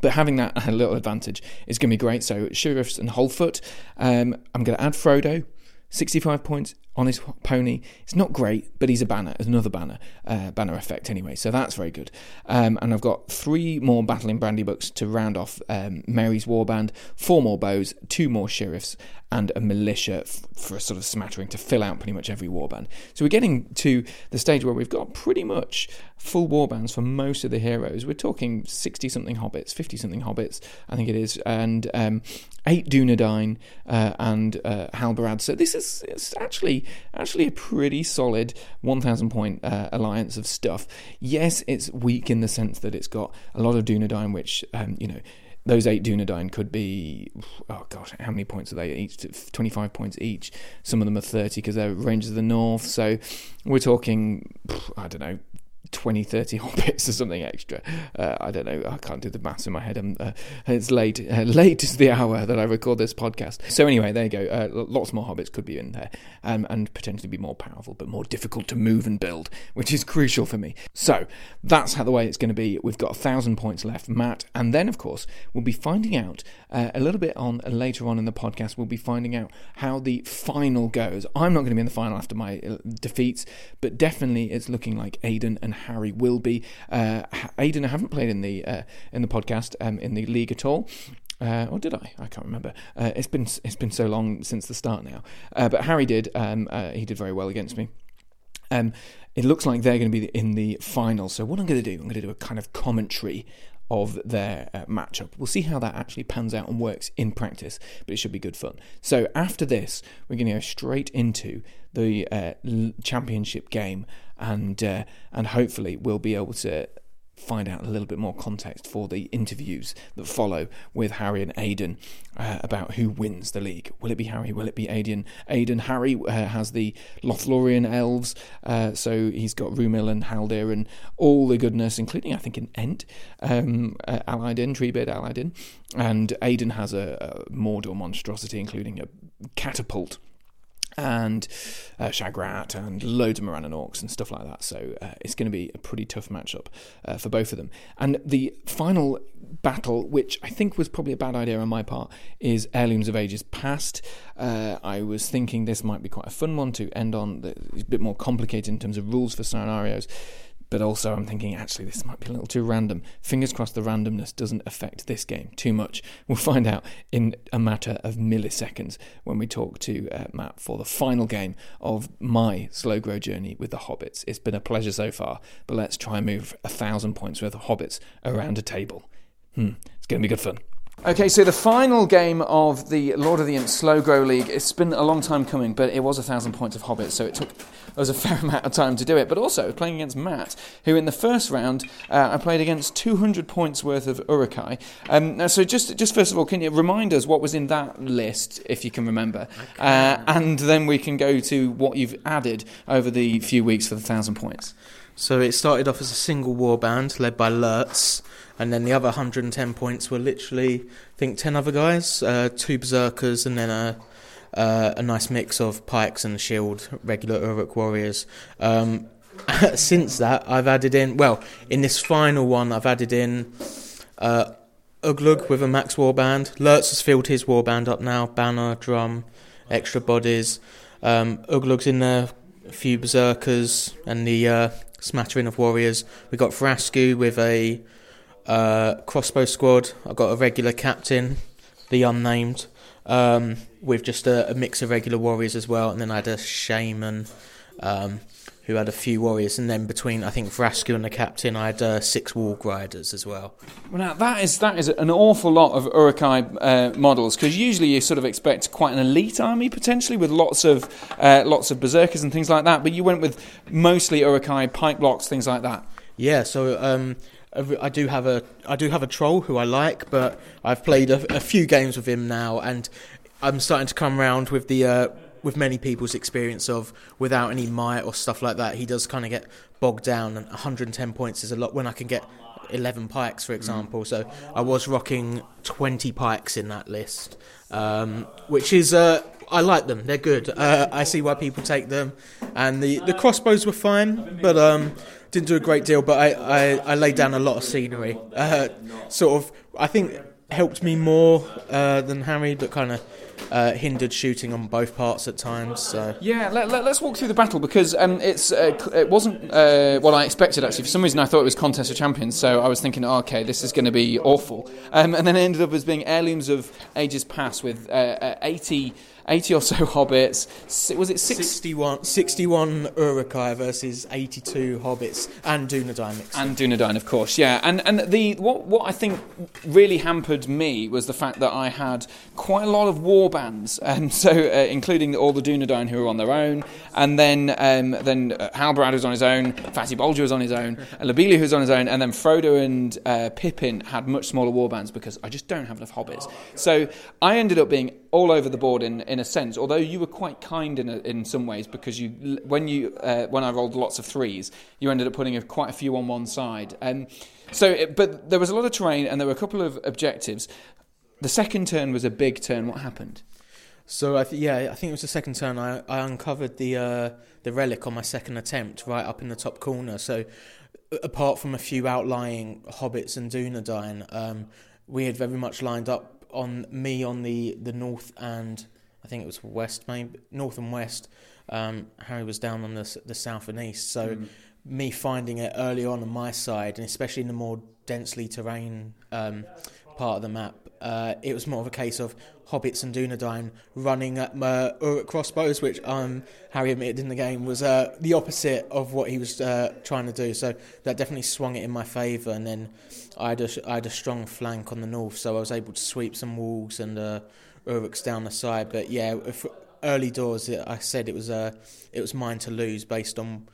But having that a little advantage is going to be great. So sheriffs and Holfoot. Um, I'm going to add Frodo. 65 points on his pony. It's not great, but he's a banner. Another banner, uh, banner effect anyway. So that's very good. Um, and I've got three more battling Brandybucks to round off um, Merry's warband, four more bows, two more sheriffs, and a militia f- for a sort of smattering to fill out pretty much every warband. So we're getting to the stage where we've got pretty much full warbands for most of the heroes. We're talking 60 something hobbits, 50 something hobbits, I think it is, and um, eight Dunedain uh, and uh, Halbarad. So this it's actually actually a pretty solid 1,000 point uh, alliance of stuff. Yes, it's weak in the sense that it's got a lot of Dunedain, which um, you know those eight Dunedain could be, oh gosh, how many points are they each? 25 points each. Some of them are 30 because they're Rangers of the North. So we're talking, I don't know, 20, 30 hobbits or something extra. Uh, I don't know. I can't do the maths in my head. Uh, it's late. Uh, late is the hour that I record this podcast. So anyway, there you go. Uh, lots more hobbits could be in there, um, and potentially be more powerful, but more difficult to move and build, which is crucial for me. So that's how the way it's going to be. We've got a thousand points left, Matt, and then of course we'll be finding out uh, a little bit on uh, later on in the podcast. We'll be finding out how the final goes. I'm not going to be in the final after my defeats, but definitely it's looking like Aidan and Harry will be. Uh, Aidan, I haven't played in the uh, in the podcast um, in the league at all. Uh, or did I? I can't remember. Uh, it's been it's been so long since the start now. Uh, but Harry did. Um, uh, he did very well against me. Um, it looks like they're going to be in the final. So what I'm going to do, I'm going to do a kind of commentary of their uh, matchup. We'll see how that actually pans out and works in practice, but it should be good fun. So after this, we're going to go straight into the uh, championship game, and uh, and hopefully we'll be able to find out a little bit more context for the interviews that follow with Harry and Aidan uh, about who wins the league. Will it be Harry? Will it be Aidan? Aidan Harry uh, has the Lothlorien elves, uh, so he's got Rumil and Haldir and all the goodness, including I think an Ent um, uh, allied in, Treebeard allied in, and Aidan has a, a Mordor monstrosity, including a catapult and uh, Shagrat and loads of Morannon Orcs and stuff like that. So uh, it's going to be a pretty tough matchup uh, for both of them. And the final battle, which I think was probably a bad idea on my part, is Heirlooms of Ages Past. Uh, I was thinking this might be quite a fun one to end on. It's a bit more complicated in terms of rules for scenarios but also I'm thinking actually this might be a little too random. Fingers crossed the randomness doesn't affect this game too much. We'll find out in a matter of milliseconds when we talk to uh, Matt for the final game of my slow grow journey with the Hobbits. It's been a pleasure so far, but let's try and move a thousand points worth of Hobbits around a table. Hmm, it's going to be good fun. Okay, so the final game of the Lord of the Imps Slow Grow League, it's been a long time coming, but it was a thousand points of Hobbit, so it took us a fair amount of time to do it. But also, playing against Matt, who in the first round, uh, I played against 200 points worth of Uruk-hai. Um, so just, just first of all, can you remind us what was in that list, if you can remember? Uh, and then we can go to what you've added over the few weeks for the thousand points. So it started off as a single warband led by Lurtz and then the other 110 points were literally, I think, 10 other guys, uh, two berserkers, and then a uh, a nice mix of pikes and shield, regular Uruk warriors. Um, since that, I've added in, well, in this final one, I've added in uh, Uglug with a max warband. Lurtz has filled his warband up now, banner, drum, extra bodies. Um, Uglug's in there, a few berserkers, and the uh, smattering of warriors. We got Vrasku with a uh, crossbow squad. I got a regular captain, the unnamed, um, with just a, a, mix of regular warriors as well, and then I had a shaman. Um, who had a few warriors, and then between I think Vrasku and the captain, I had uh, six warg riders as well. Well, now that is that is an awful lot of Uruk-hai uh, models because usually you sort of expect quite an elite army potentially with lots of uh, lots of berserkers and things like that, but you went with mostly Uruk-hai pike blocks, things like that. Yeah, so um, I do have a I do have a troll who I like, but I've played a, a few games with him now, and I'm starting to come around with the uh, with many people's experience of without any might or stuff like that. He does kind of get bogged down, and 110 points is a lot when I can get 11 pikes, for example. So I was rocking 20 pikes in that list, um, which is. Uh, I like them. They're good. Uh, I see why people take them, and the, the crossbows were fine, but um, didn't do a great deal, but I, I, I laid down a lot of scenery. Uh, sort of, I think helped me more uh, than Harry, but kind of uh, hindered shooting on both parts at times. So. Yeah, let, us let, walk through the battle because um, it's uh, it wasn't uh, what I expected actually. For some reason, I thought it was contest of champions, so I was thinking, oh, okay, this is going to be awful, um, and then it ended up as being heirlooms of ages past with uh, uh, eighty 80 or so hobbits. Was it six? 61, 61 Uruk-hai versus 82 Hobbits and Dunedain. And Dunedain, of course, yeah. And and the what what I think really hampered me was the fact that I had quite a lot of war bands, and so uh, including all the Dunedain who were on their own, and then um, then uh, Halbarad was on his own, Fatty Bolger was on his own, and Lobelia who was on his own, and then Frodo and uh, Pippin had much smaller war bands because I just don't have enough hobbits. So I ended up being all over the board in, in a sense. Although you were quite kind in a, in some ways because you when you uh, when I rolled lots of threes, you ended up putting a, quite a few on one side. Um, so, it, but there was a lot of terrain and there were a couple of objectives. The second turn was a big turn. What happened? So I th- yeah, I think it was the second turn. I, I uncovered the uh, the relic on my second attempt, right up in the top corner. So apart from a few outlying hobbits and Dunedain, um, we had very much lined up on me on the, the north and I think it was west, maybe north and west. Um, Harry was down on the the south and east. So me finding it early on on my side, and especially in the more densely terrain um, part of the map, uh, it was more of a case of hobbits and Dunedain running at my Uruk crossbows, which um, Harry admitted in the game was uh, the opposite of what he was uh, trying to do. So that definitely swung it in my favour. And then I had, a, I had a strong flank on the north, so I was able to sweep some walls and uh, Uruks down the side. But yeah, early doors, I said it was uh, it was mine to lose based on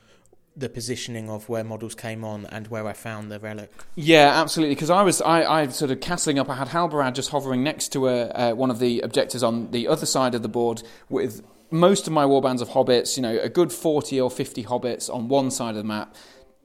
the positioning of where models came on and where I found the relic. Yeah, absolutely. Because I was, I, I sort of castling up. I had Halbarad just hovering next to a, uh, one of the objectives on the other side of the board with most of my warbands of hobbits. You know, a good forty or fifty hobbits on one side of the map.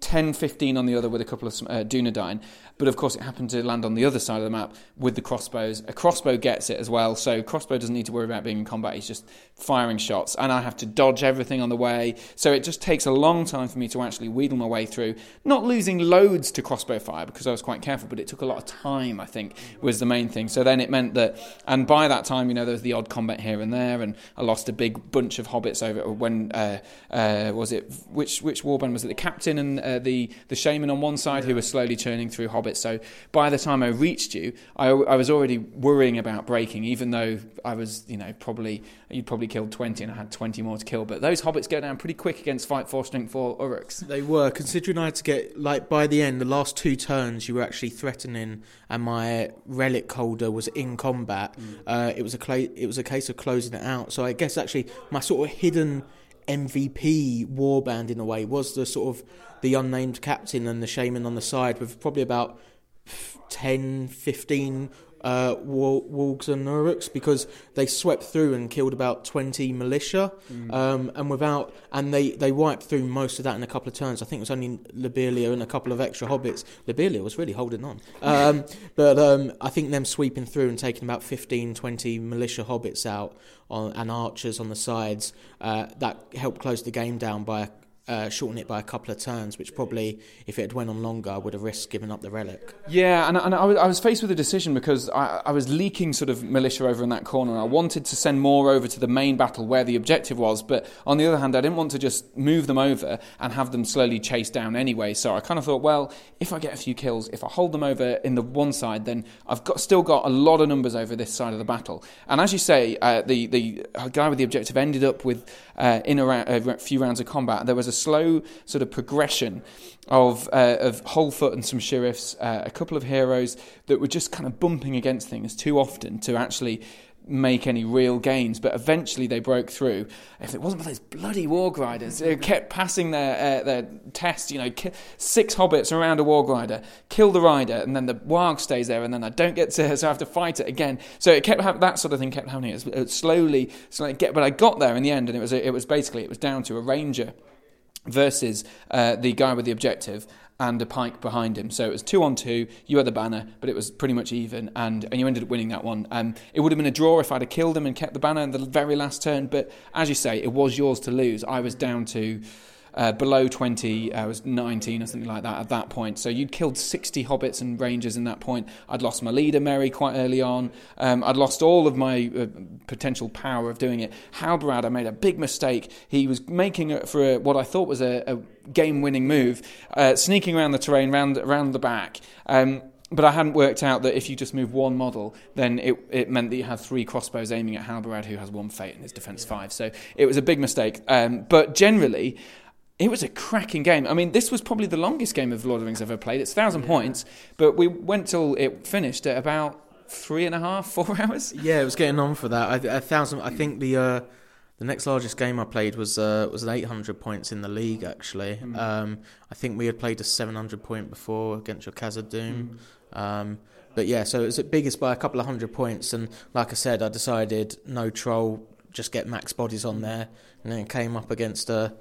10, 15 on the other with a couple of uh, Dunedain. But of course, it happened to land on the other side of the map with the crossbows. A crossbow gets it as well, so crossbow doesn't need to worry about being in combat. He's just firing shots, and I have to dodge everything on the way. So it just takes a long time for me to actually wheedle my way through. Not losing loads to crossbow fire because I was quite careful, but it took a lot of time. I think was the main thing. So then it meant that, and by that time, you know, there was the odd combat here and there, and I lost a big bunch of hobbits over when uh, uh, was it which which warband was it? The captain and uh, the the shaman on one side who were slowly churning through hobbits. So by the time I reached you, I, I was already worrying about breaking, even though I was, you know, probably you'd probably killed twenty and I had twenty more to kill. But those hobbits go down pretty quick against fight four strength four uruks. They were, considering I had to get, like, by the end, the last two turns, you were actually threatening, and my relic holder was in combat. Uh, it was a cla- it was a case of closing it out. So I guess actually my sort of hidden MVP warband in a way. Was the sort of the unnamed captain and the shaman on the side with probably about 10, 15 uh, Wargs and Uruks because they swept through and killed about 20 militia um, and without and they, they wiped through most of that in a couple of turns. I think it was only Lobelia and a couple of extra hobbits. Lobelia was really holding on. Um, but um, I think them sweeping through and taking about 15, 20 militia hobbits out on, and archers on the sides, uh, that helped close the game down by uh, shorten it by a couple of turns, which probably, if it had went on longer, I would have risked giving up the relic. Yeah, and, and I, was, I was faced with a decision because I, I was leaking sort of militia over in that corner. And I wanted to send more over to the main battle where the objective was, but on the other hand, I didn't want to just move them over and have them slowly chased down anyway. So I kind of thought, well, if I get a few kills, if I hold them over in the one side, then I've got still got a lot of numbers over this side of the battle. And as you say, uh, the the guy with the objective ended up with uh, in a, ra- a few rounds of combat. There was a slow sort of progression of uh, of Holfoot and some sheriffs, uh, a couple of heroes that were just kind of bumping against things too often to actually make any real gains. But eventually they broke through. If it wasn't for those bloody Warg Riders, who kept passing their uh, their test, you know, ki- six hobbits around a Warg Rider, kill the rider, and then the Warg stays there, and then I don't get to, so I have to fight it again. So it kept hap- that sort of thing kept happening. It, was, it slowly, slowly get, but I got there in the end, and it was it was basically it was down to a ranger versus uh, the guy with the objective and a pike behind him. So it was two on two. You had the banner, but it was pretty much even, and, and you ended up winning that one. Um, it would have been a draw if I'd have killed him and kept the banner in the very last turn, but as you say, it was yours to lose. I was down to. Uh, below 20, I was 19 or something like that at that point. So you'd killed 60 hobbits and rangers in that point. I'd lost my leader, Merry, quite early on. Um, I'd lost all of my uh, potential power of doing it. Halbarad, I made a big mistake. He was making it for a, what I thought was a, a game winning move, uh, sneaking around the terrain, round, around the back. Um, but I hadn't worked out that if you just move one model, then it, it meant that you had three crossbows aiming at Halbarad, who has one fate and his defense five. So it was a big mistake. Um, but generally, it was a cracking game. I mean, this was probably the longest game of Lord of the Rings I've ever played. It's thousand points, but we went till it finished at about three and a half, four hours. Yeah, it was getting on for that. A, a thousand. I think the uh, the next largest game I played was uh, was at 800 points in the league. Actually, Mm. um, I think we had played a 700 point before against your Khazad Doom. Mm. Um, but yeah, so it was at biggest by a couple of hundred points, and like I said, I decided no troll, just get max bodies on there, and then came up against a what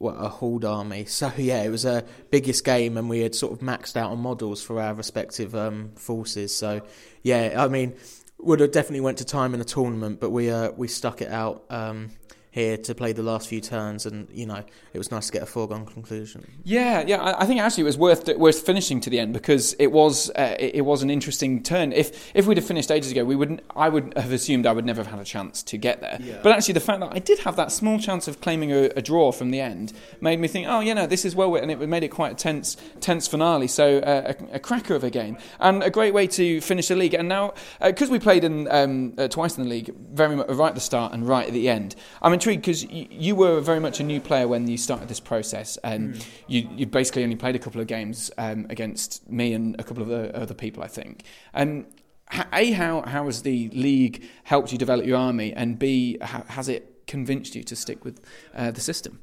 a hauled army. So yeah, it was a biggest game, and we had sort of maxed out on models for our respective um, forces. So yeah, I mean, would have definitely went to time in a tournament, but we uh, we stuck it out um, here to play the last few turns, and you know, it was nice to get a foregone conclusion. Yeah, yeah. I, I think actually it was worth worth finishing to the end because it was uh, it, it was an interesting turn. If if we'd have finished ages ago, we wouldn't. I would have assumed I would never have had a chance to get there. But actually, the fact that I did have that small chance of claiming a, a draw from the end made me think, oh, you know, this is well, and it made it quite a tense tense finale. So uh, a, a cracker of a game and a great way to finish the league. And now because we played in um, uh, twice in the league, very much right at the start and right at the end, I'm intrigued because y- you were very much a new player when you started this process, and you, you basically only played a couple of games um, against me and a couple of other, other people, I think. Um, h- a, how, how has the league helped you develop your army, and B, how, has it convinced you to stick with uh, the system?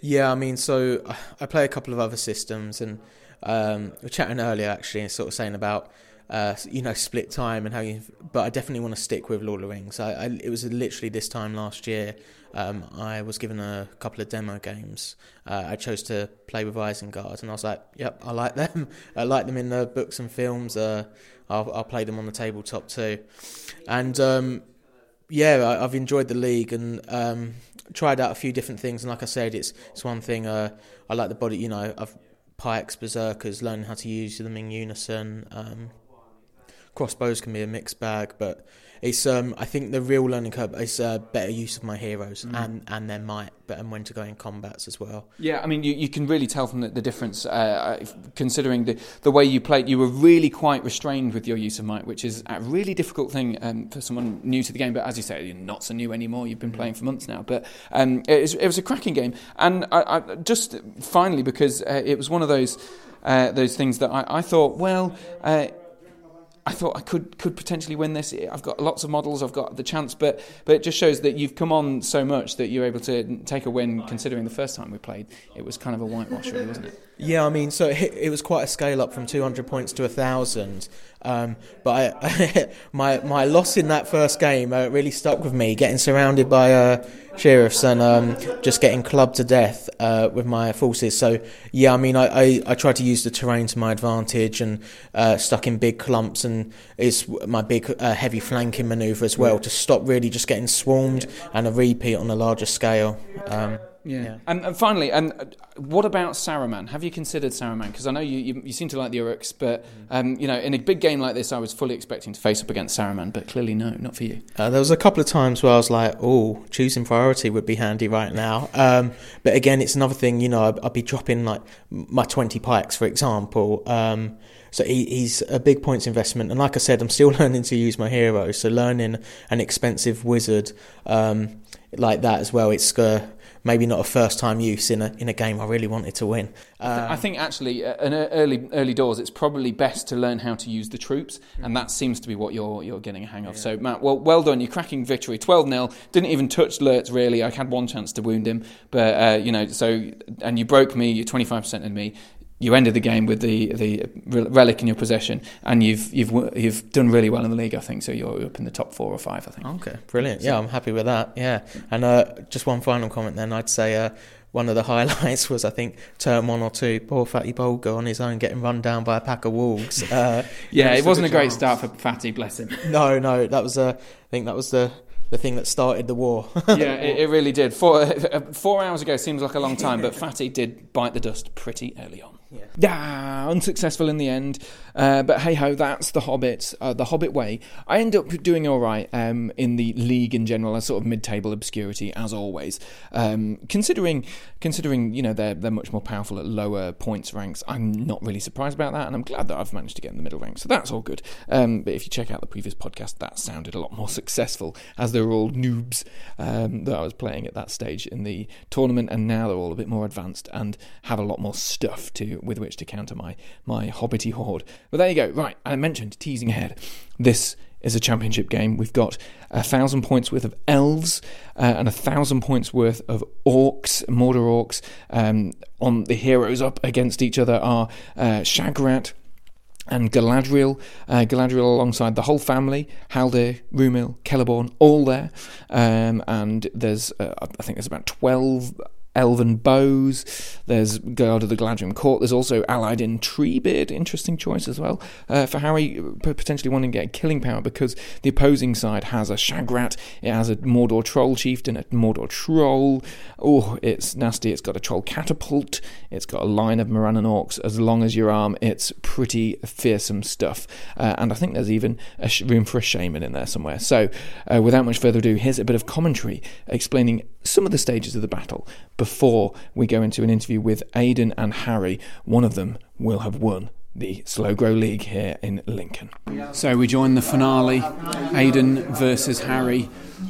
Yeah, I mean, so I play a couple of other systems, and um, we were chatting earlier actually, and sort of saying about uh, you know split time and how you. But I definitely want to stick with Lord of the Rings. I, I, it was literally this time last year. Um, I was given a couple of demo games. Uh, I chose to play with Isengard, and I was like, "Yep, I like them. I like them in the books and films. Uh, I'll, I'll play them on the tabletop too." And um, yeah, I, I've enjoyed the league and um, tried out a few different things. And like I said, it's it's one thing. Uh, I like the body. You know, I've pikes, berserkers, learning how to use them in unison. Um, crossbows can be a mixed bag, but it's um, I think the real learning curve is uh, better use of my heroes and, and their might, but and when to go in combats as well. Yeah, I mean, you, you can really tell from the, the difference, uh, considering the, the way you played. You were really quite restrained with your use of might, which is a really difficult thing um, for someone new to the game. But as you say, you're not so new anymore. You've been playing for months now. But um, it, was, it was a cracking game. And I, I, just finally, because uh, it was one of those uh, those things that I, I thought, well. Uh, I thought I could could potentially win this. I've got lots of models. I've got the chance, but but it just shows that you've come on so much that you're able to take a win. Considering the first time we played, it was kind of a whitewash, really, wasn't it? Yeah, I mean, so it, it was quite a scale up from 200 points to 1,000. Um, but I, my my loss in that first game uh, really stuck with me, getting surrounded by uh, sheriffs and um, just getting clubbed to death uh, with my forces. So, yeah, I mean, I, I, I tried to use the terrain to my advantage and uh, stuck in big clumps, and it's my big uh, heavy flanking maneuver as well to stop really just getting swarmed and a repeat on a larger scale. Um, Yeah. Yeah. And, and finally, and uh, what about Saruman? Have you considered Saruman? Because I know you, you, you seem to like the Uruks, but um, you know, in a big game like this, I was fully expecting to face up against Saruman, but clearly no, not for you. Uh, there was a couple of times where I was like, "Oh, choosing priority would be handy right now." Um, but again, it's another thing. You know, I'd, I'd be dropping like my twenty pikes, for example. Um, so he, he's a big points investment, and like I said, I'm still learning to use my hero. So learning an expensive wizard um, like that as well. It's uh, maybe not a first time use in a in a game I really wanted to win. Uh, I think actually, uh, in uh, early early doors, it's probably best to learn how to use the troops, and that seems to be what you're you're getting a hang of. So Matt, well well done, You're cracking victory, twelve 0 Didn't even touch Lurtz really. I had one chance to wound him, but uh, you know, so and you broke me. You're twenty five percent in me. You ended the game with the the relic in your possession, and you've you've you've done really well in the league. I think so. You're up in the top four or five. I think. Okay, brilliant. Yeah, I'm happy with that. Yeah, and uh, just one final comment then. I'd say uh, one of the highlights was I think turn one or two. Poor Fatty Bolger on his own getting run down by a pack of wolves. Uh, Yeah, it wasn't a great start for Fatty, bless him. No, no, that was uh, I think that was the the thing that started the war. yeah, it, it really did. Four, uh, four hours ago seems like a long time, but Fatty did bite the dust pretty early on. Yeah, unsuccessful in the end. Uh, but hey ho, that's the Hobbit, uh, the Hobbit way. I end up doing all right um, in the league in general, a sort of mid-table obscurity as always. Um, considering, considering you know they're they're much more powerful at lower points ranks, I'm not really surprised about that, and I'm glad that I've managed to get in the middle ranks. So that's all good. Um, but if you check out the previous podcast, that sounded a lot more successful, as they were all noobs um, that I was playing at that stage in the tournament, and now they're all a bit more advanced and have a lot more stuff to with which to counter my my hobbity horde. But there you go. Right, I mentioned teasing ahead. This is a championship game. We've got a thousand points worth of elves uh, and a thousand points worth of orcs, Mordor orcs. Um, on the heroes up against each other are uh, Shagrat and Galadriel, uh, Galadriel alongside the whole family, Haldir, Rumil, Celeborn, all there. Um, and there's, uh, I think there's about 12 elven bows. There's Guard of the Galadriel Court. There's also allied in Treebeard. Interesting choice as well uh, for Harry potentially wanting to get killing power because the opposing side has a Shagrat. It has a Mordor troll chieftain, a Mordor troll. Oh, it's nasty. It's got a troll catapult. It's got a line of Morannon orcs as long as your arm. It's pretty fearsome stuff. Uh, and I think there's even a sh- room for a shaman in there somewhere. So, uh, without much further ado, here's a bit of commentary explaining some of the stages of the battle before we go into an interview with Aidan and Harry. One of them will have won the Slow Grow League here in Lincoln. So we join the finale, Aidan versus Harry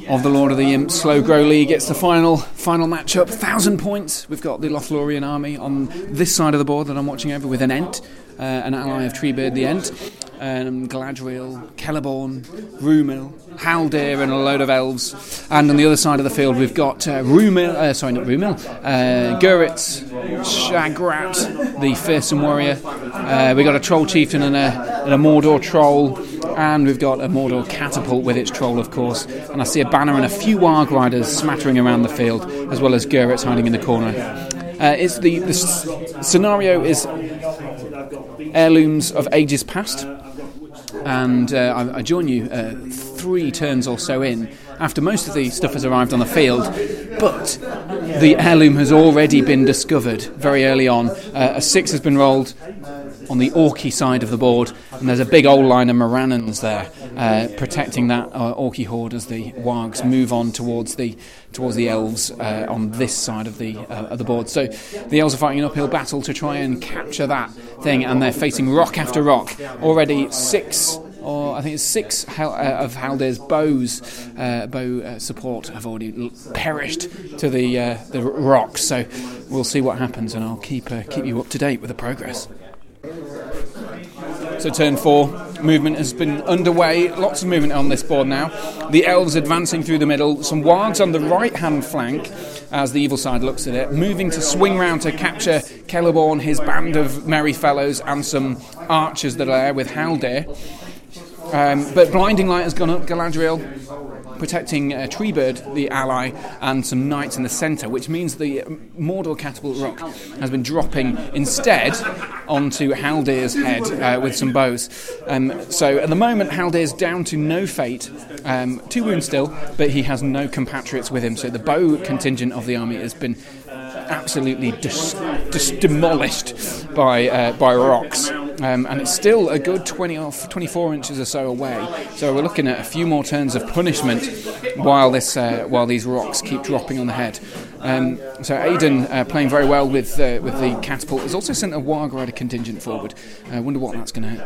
of the Lord of the Imps Slow Grow League. It's the final final matchup, thousand points. We've got the Lothlorien army on this side of the board that I'm watching over with an Ent, an ally of Treebeard the Ent, um, Galadriel, Celeborn, Rumil, Haldir, and a load of elves. And on the other side of the field, we've got uh, Rumil, uh, sorry, not Rumil, uh, Shagrat, the fearsome warrior. Uh, we've got a troll chieftain and a, and a Mordor troll. And we've got a Mordor catapult with its troll, of course. And I see a banner and a few Warg riders smattering around the field, as well as Guritz hiding in the corner. Uh, it's the, the s- scenario is heirlooms of ages past, and uh, I, I join you uh, three turns or so in after most of the stuff has arrived on the field, but the heirloom has already been discovered very early on. Uh, a six has been rolled on the Orky side of the board, and there's a big old line of Morannons there uh, protecting that uh, Orky horde as the Wargs move on towards the towards the elves uh, on this side of the uh, of the board. So the elves are fighting an uphill battle to try and capture that thing, and they're facing rock after rock. Already six. Or I think it's six uh, of Haldir's bows, uh, bow uh, support have already perished to the uh, the rocks. So we'll see what happens, and I'll keep uh, keep you up to date with the progress. So turn four, movement has been underway. Lots of movement on this board now. The elves advancing through the middle. Some wargs on the right-hand flank as the evil side looks at it, moving to swing round to capture Celeborn, his band of merry fellows, and some archers that are there with Haldir. Um, but blinding light has gone up. Galadriel protecting uh, Treebeard, the ally, and some knights in the centre, which means the Mordor catapult rock has been dropping instead onto Haldir's head uh, with some bows. Um, so at the moment, Haldir's down to no fate, um, two wounds still, but he has no compatriots with him. So the bow contingent of the army has been absolutely dis- dis- demolished by uh, by rocks. Um, and it's still a good 20 off 24 inches or so away. So we're looking at a few more turns of punishment while this uh, while these rocks keep dropping on the head. Um, so Aidan uh, playing very well with uh, with the catapult has also sent a Warg Rider contingent forward. I wonder what that's going to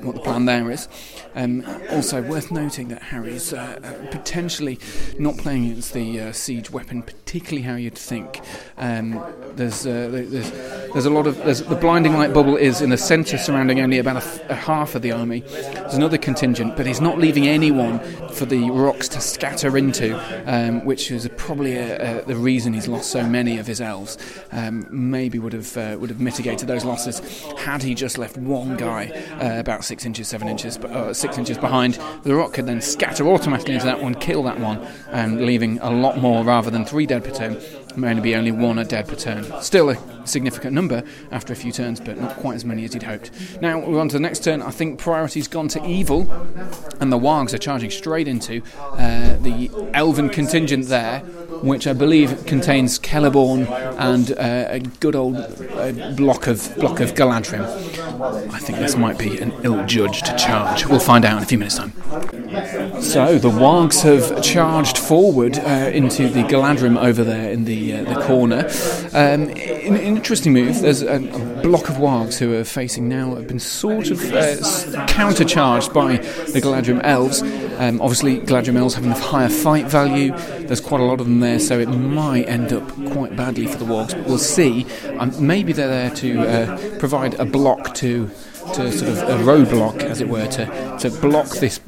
what the plan there is. Um, also worth noting that Harry's uh, uh, potentially not playing against the uh, siege weapon, particularly how you'd think. Um, there's, uh, there's there's a lot of the blinding light bubble is in the centre, surrounding only about a, half of the army. There's another contingent, but he's not leaving anyone for the rocks to scatter into, um, which is probably a, a, the reason he's lost so many of his elves. Um, maybe would have uh, would have mitigated those losses had he just left one guy uh, about six inches, seven inches, but, uh, six inches behind. The rock could then scatter automatically into that one, kill that one, and leaving a lot more rather than three dead per turn. May only be only one a dead per turn. Still a significant number after a few turns, but not quite as many as he'd hoped. Now we're on to the next turn. I think priority's gone to evil, and the Wargs are charging straight into uh, the elven contingent there. which I believe contains Celeborn and uh, a good old uh, block of block of Galadrim. I think this might be an ill-judged charge. We'll find out in a few minutes' time. So the Wargs have charged forward uh, into the Galadrim over there in the uh, the corner. Um, in, an interesting move. There's a, a, block of Wargs who are facing now have been sort of uh, countercharged by the Galadrim elves. Um, obviously, Galadrim elves have enough higher fight value. There's quite a lot of them there, so it might end up quite badly for the Wargs. But we'll see. Um, maybe they're there to uh, provide a block to to sort of a roadblock, as it were, to, to block this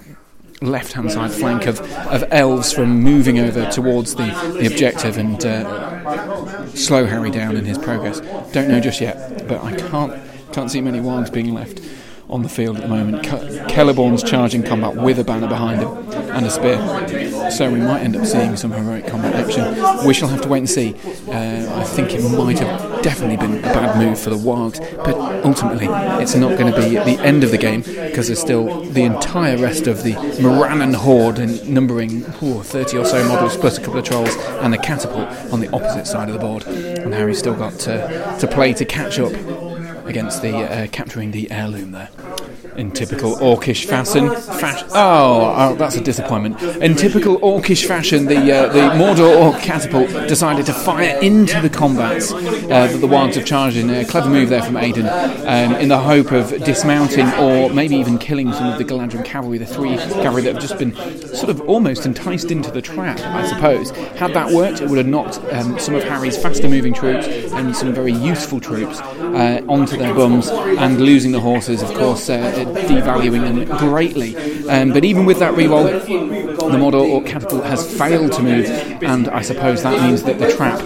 left hand side flank of, of elves from moving over towards the, the objective and uh, slow Harry down in his progress. Don't know just yet, but I can't can't see many wargs being left on the field at the moment. Ke- Celeborn's charging combat with a banner behind him and a spear. So we might end up seeing some heroic combat action. We shall have to wait and see. Uh, I think it might have definitely been a bad move for the Wargs, but ultimately it's not going to be the end of the game because there's still the entire rest of the Morannon horde and numbering ooh, 30 or so models plus a couple of trolls and the catapult on the opposite side of the board. And Harry's still got to, to play to catch up against the uh, capturing the heirloom there in typical orcish fashion. Fash- oh, oh, that's a disappointment. In typical orcish fashion, the uh, the Mordor Orc catapult decided to fire into the combats uh, that the Wilds have charged in. A clever move there from Aidan, um, in the hope of dismounting or maybe even killing some of the Galadrim cavalry, the three cavalry that have just been sort of almost enticed into the trap, I suppose. Had that worked, it would have knocked um, some of Harry's faster moving troops and some very useful troops uh, onto their bums and losing the horses, of course. Uh, devaluing them greatly. Um, but even with that re-roll, the Mordor catapult has failed to move, and I suppose that means that the trap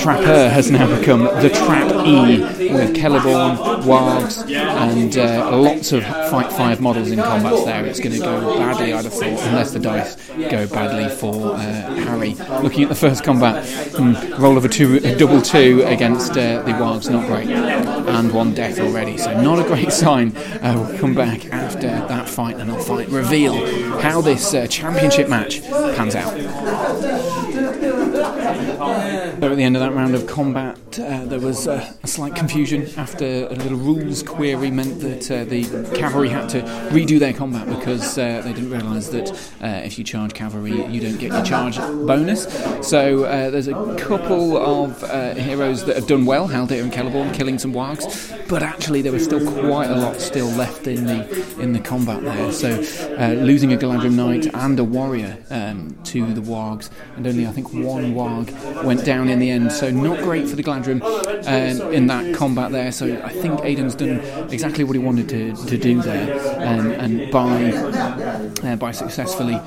trapper has now become the trap E with Celeborn, Wargs, and uh, lots of fight five models in combats there. It's going to go badly, I'd have thought, unless the dice go badly for uh, Harry. Looking at the first combat, mm, roll of a two, a double two against uh, the Wargs, not great, and one death already. So not a great sign. Come back after that fight, and I'll fight reveal how this uh, championship match pans out. So at the end of that round of combat, uh, there was uh, a slight confusion after a little rules query meant that uh, the cavalry had to redo their combat because uh, they didn't realise that uh, if you charge cavalry, you don't get your charge bonus. So there's a couple of heroes that have done well, Haldir and Celeborn, killing some wargs, but actually there was still quite a lot still left in the in the combat there. So losing a Galadrim knight and a warrior um, to the wargs, and only I think one warg went down in the end. So not great for the Galadrim um, in that combat there. So I think Aidan's done exactly what he wanted to, to do there, um, and by uh, by successfully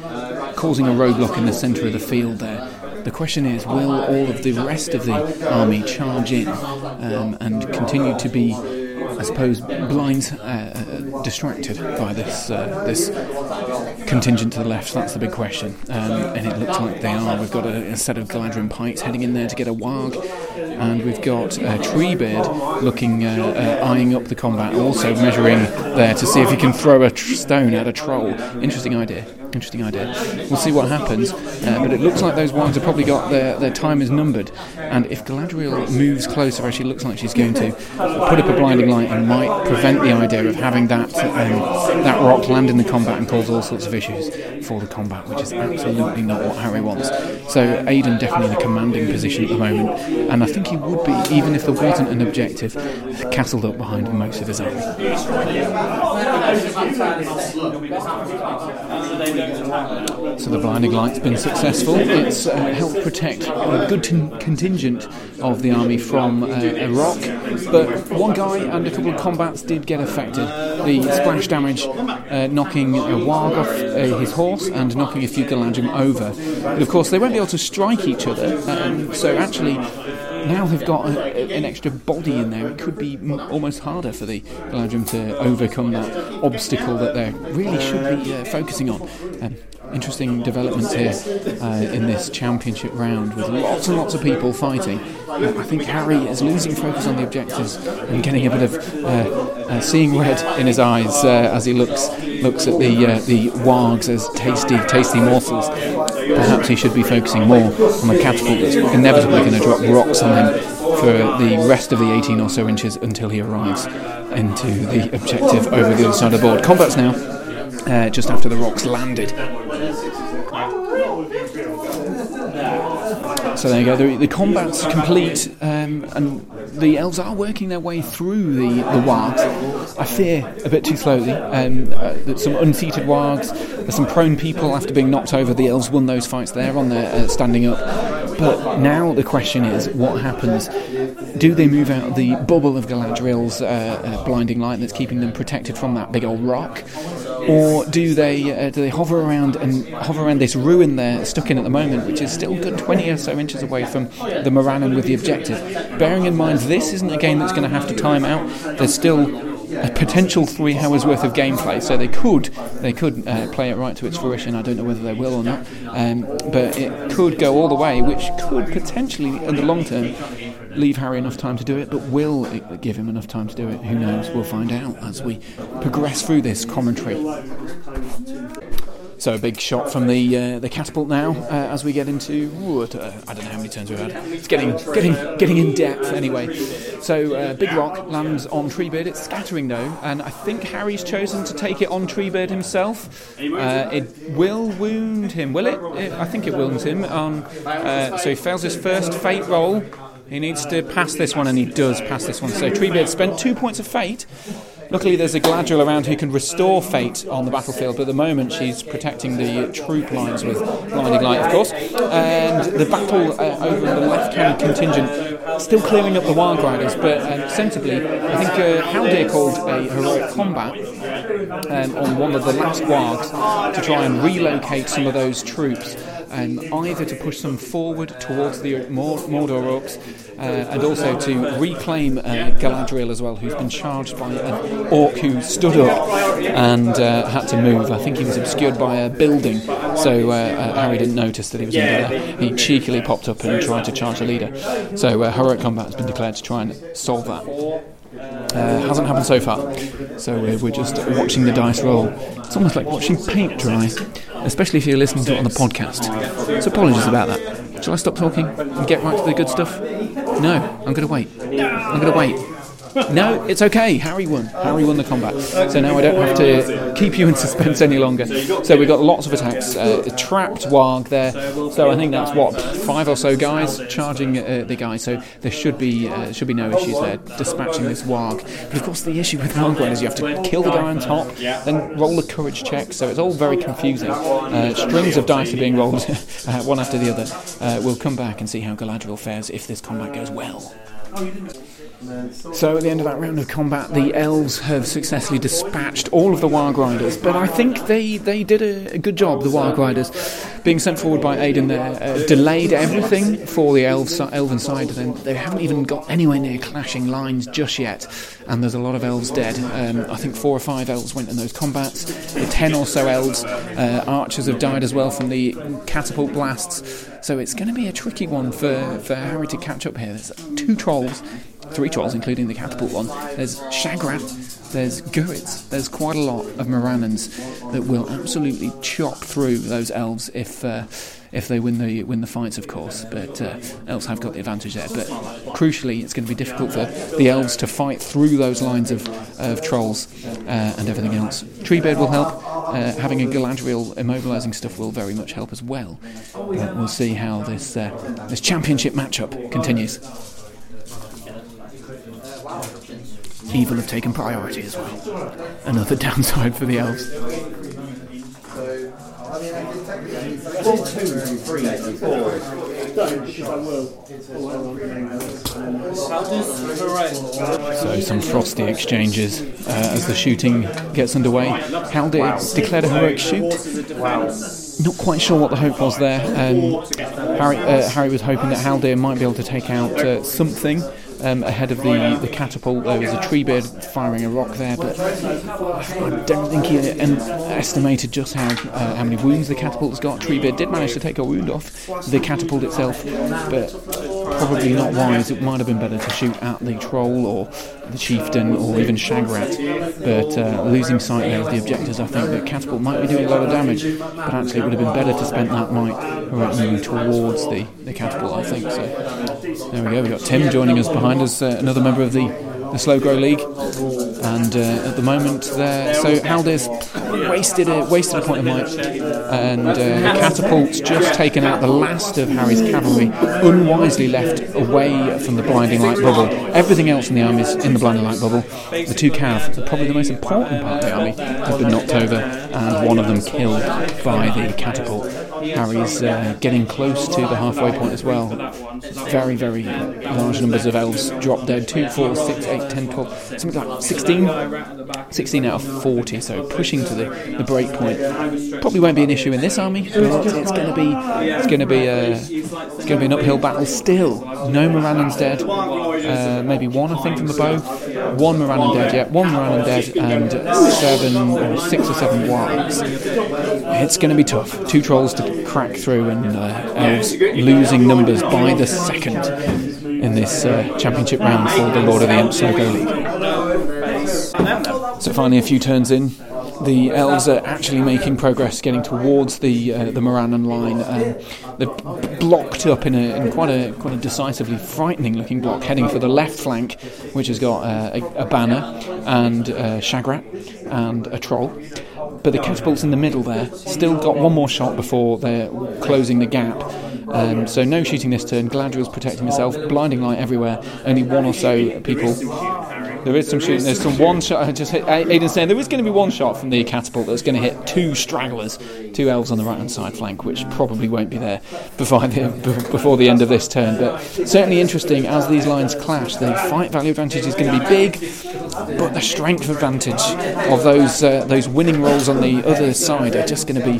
causing a roadblock in the centre of the field there. The question is, will all of the rest of the army charge in um, and continue to be I suppose, blind, uh, uh, distracted by this uh, this contingent to the left. That's the big question, um, and it looks like they are. We've got a, a, set of Galadrim pikes heading in there to get a warg, and we've got uh, Treebeard looking, uh, uh, eyeing up the combat, also measuring there to see if he can throw a tr- stone at a troll. Interesting idea. Interesting idea. We'll see what happens, uh, but it looks like those wargs have probably got their, their time is numbered, and if Galadriel moves closer, as she looks like she's going to, put up a blinding light and might prevent the idea of having that um, that rock land in the combat and cause all sorts of issues for the combat, which is absolutely not what Harry wants. So Aidan definitely in a commanding position at the moment, and I think he would be even if there wasn't an objective castled up behind most of his army. So the blinding light's been successful. It's uh, helped protect a good t- contingent of the army from uh, a rock, but one guy and a couple of combats did get affected. The splash damage uh, knocking a warg off uh, his horse and knocking a few Galadrim over. But of course, they won't be able to strike each other, um, so actually now they've got a, an extra body in there, it could be m- almost harder for the Galadrim to overcome that obstacle that they really should be uh, focusing on. Um, interesting developments here uh, in this championship round with lots and lots of people fighting. I think Harry is losing focus on the objectives and getting a bit of uh, uh seeing red in his eyes uh, as he looks looks at the uh, the wargs as tasty tasty morsels. Perhaps he should be focusing more on the catapult that's inevitably going to drop rocks on him for the rest of the 18 or so inches until he arrives into the objective over the other side of the board. Combat's now uh, just after the rocks landed. So there you go. The, the combat's complete, um, and the elves are working their way through the, the wargs. I fear a bit too slowly. Um, uh, some unseated wargs. Some prone people after being knocked over. The elves won those fights there on their uh, standing up. But now the question is, what happens? Do they move out the bubble of Galadriel's uh, uh, blinding light that's keeping them protected from that big old rock? Or do they uh, do they hover around and hover around this ruin they're stuck in at the moment, which is still good 20 or so inches away from the Morannon with the objective? Bearing in mind this isn't a game that's going to have to time out. There's still a potential three hours worth of gameplay, so they could they could uh, play it right to its fruition. I don't know whether they will or not, um, but it could go all the way, which could potentially, in the long term, leave Harry enough time to do it, but will it give him enough time to do it? Who knows? We'll find out as we progress through this commentary. So a big shot from the uh, the catapult now uh, as we get into ooh, I don't know how many turns we've had. It's getting getting getting in depth anyway. So uh, big rock lands on Treebeard. It's scattering though, and I think Harry's chosen to take it on Treebeard himself. Uh, it will wound him, will it? it? I think it wounds him. On uh, so he fails his first fate roll. He needs to pass this one, and he does pass this one. So Treebeard spent two points of fate. Luckily, there's a Galadriel around who can restore fate on the battlefield, but at the moment she's protecting the troop lines with blinding light, of course. And the battle uh, over the left-hand contingent still clearing up the Wild Riders, but um, sensibly, I think uh, Haldir called a heroic combat um, on one of the last wargs to try and relocate some of those troops um, either to push them forward towards the Mordor orcs uh, and also to reclaim uh, Galadriel as well, who's been charged by an orc who stood up and uh, had to move. I think he was obscured by a building, so uh, uh, Harry didn't notice that he was under there. He cheekily popped up and tried to charge the leader. So uh, heroic combat has been declared to try and solve that. Uh, hasn't happened so far. So we're, we're, just watching the dice roll. It's almost like watching paint dry, especially if you're listening to it on the podcast. So apologies about that. Shall I stop talking and get right to the good stuff? No, I'm going to wait. I'm going to wait. No, it's okay. Harry won. Harry won the combat. So now I don't have to keep you in suspense any longer. So we've got lots of attacks. Uh, a trapped Warg there. So I think that's what five or so guys charging uh, the guy. So there should be uh, should be no issues there dispatching this Warg. But of course the issue with Warg is you have to kill the guy on top, then roll the courage check. So it's all very confusing. Uh, strings of dice are being rolled uh, one after the other. Uh, we'll come back and see how Galadriel fares if this combat goes well. So at the end of that round of combat, the elves have successfully dispatched all of the Warg Riders, but I think they, they did a, a good job, the Warg Riders. Being sent forward by Aidan there uh, delayed everything for the elves, elven side, and they haven't even got anywhere near clashing lines just yet, and there's a lot of elves dead. Um, I think four or five elves went in those combats, the ten or so elves, uh, archers have died as well from the catapult blasts, so it's going to be a tricky one for, for Harry to catch up here. There's two trolls three trolls, including the catapult one. There's Shagrat, there's Guritz, there's quite a lot of Morannons that will absolutely chop through those elves if. Uh, if they win the win the fights, of course, but uh, elves have got the advantage there. But crucially, it's going to be difficult for the elves to fight through those lines of, of trolls uh, and everything else. Treebeard will help. Uh, having a Galadriel immobilising stuff will very much help as well. But we'll see how this uh, this championship matchup continues. Evil have taken priority as well. Another downside for the elves. So some frosty exchanges uh, as the shooting gets underway. Haldir declared a heroic shoot. Not quite sure what the hope was there. Um, Harry, uh, Harry was hoping that Haldir might be able to take out uh, something um, ahead of the, the catapult. There was a tree Treebeard firing a rock there, but I don't think he estimated just how uh, how many wounds the catapult has got. Tree Treebeard did manage to take a wound off the catapult itself, but probably not wise. It might have been better to shoot at the troll or the chieftain or even Shagrat. But uh, losing sight there of the objectives, I think that catapult might be doing a lot of damage. But actually, it would have been better to spend that might right moving towards the, the catapult. I think so. There we go. We've got Tim joining us behind us, uh, another member of the the Slow Grow League, and uh, at the moment there, so Haldir's wasted a wasted a point of might, and uh, Catapult's just taken out the last of Harry's cavalry, unwisely left away from the blinding light bubble. Everything else in the army is in the blinding light bubble. The two cav, probably the most important part of the army, have been knocked over, and one of them killed by the catapult. Harry's uh, getting close to the halfway point as well. Very, very large numbers of elves dropped dead. 2, 4, 6, 8, 10, 12, something like 16. 16 out of 40, so pushing to the, the break point. Probably won't be an issue in this army, but it's going to be it's going to be a it's going to be an uphill battle still. No Morannon's dead. Uh, maybe one, I think, from the bow. One Morannon dead, yeah. One Morannon dead, and seven or six or seven wargs. It's going to be tough. Two trolls to crack through, and uh, elves losing numbers by the second in this uh, championship round for the Lord of the Imps Go League. So finally, a few turns in, the elves are actually making progress, getting towards the uh, the Morannon line. Um, they're blocked up in, a, in quite a quite a decisively frightening looking block, heading for the left flank, which has got uh, a, a, banner and uh, Shagrat and a troll. But the catapults in the middle there still got one more shot before they're closing the gap. Um, so no shooting this turn. Galadriel's protecting herself. Blinding light everywhere. Only one or so people there is some shooting. There's some one shot. I just hit Aidan saying there is going to be one shot from the catapult that's going to hit two stragglers, two elves on the right hand side flank, which probably won't be there before the, before the end of this turn. But certainly interesting as these lines clash. The fight value advantage is going to be big, but the strength advantage of those uh, those winning rolls on the other side are just going to be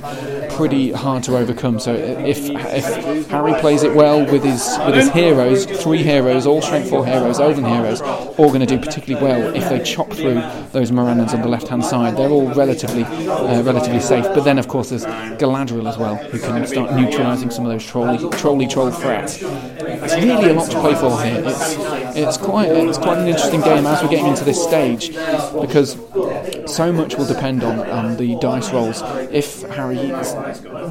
pretty hard to overcome. So if if Harry plays it well with his with his heroes, three heroes, all strength four heroes, elven heroes, all going to do particularly well if they chop through those Morannons on the left hand side. They're all relatively uh, relatively safe. But then of course there's Galadriel as well, who can start neutralising some of those trolly trolly troll threats. It's really a lot to play for here. It's it's quite it's quite an interesting game as we're getting into this stage because so much will depend on, on the dice rolls. If Harry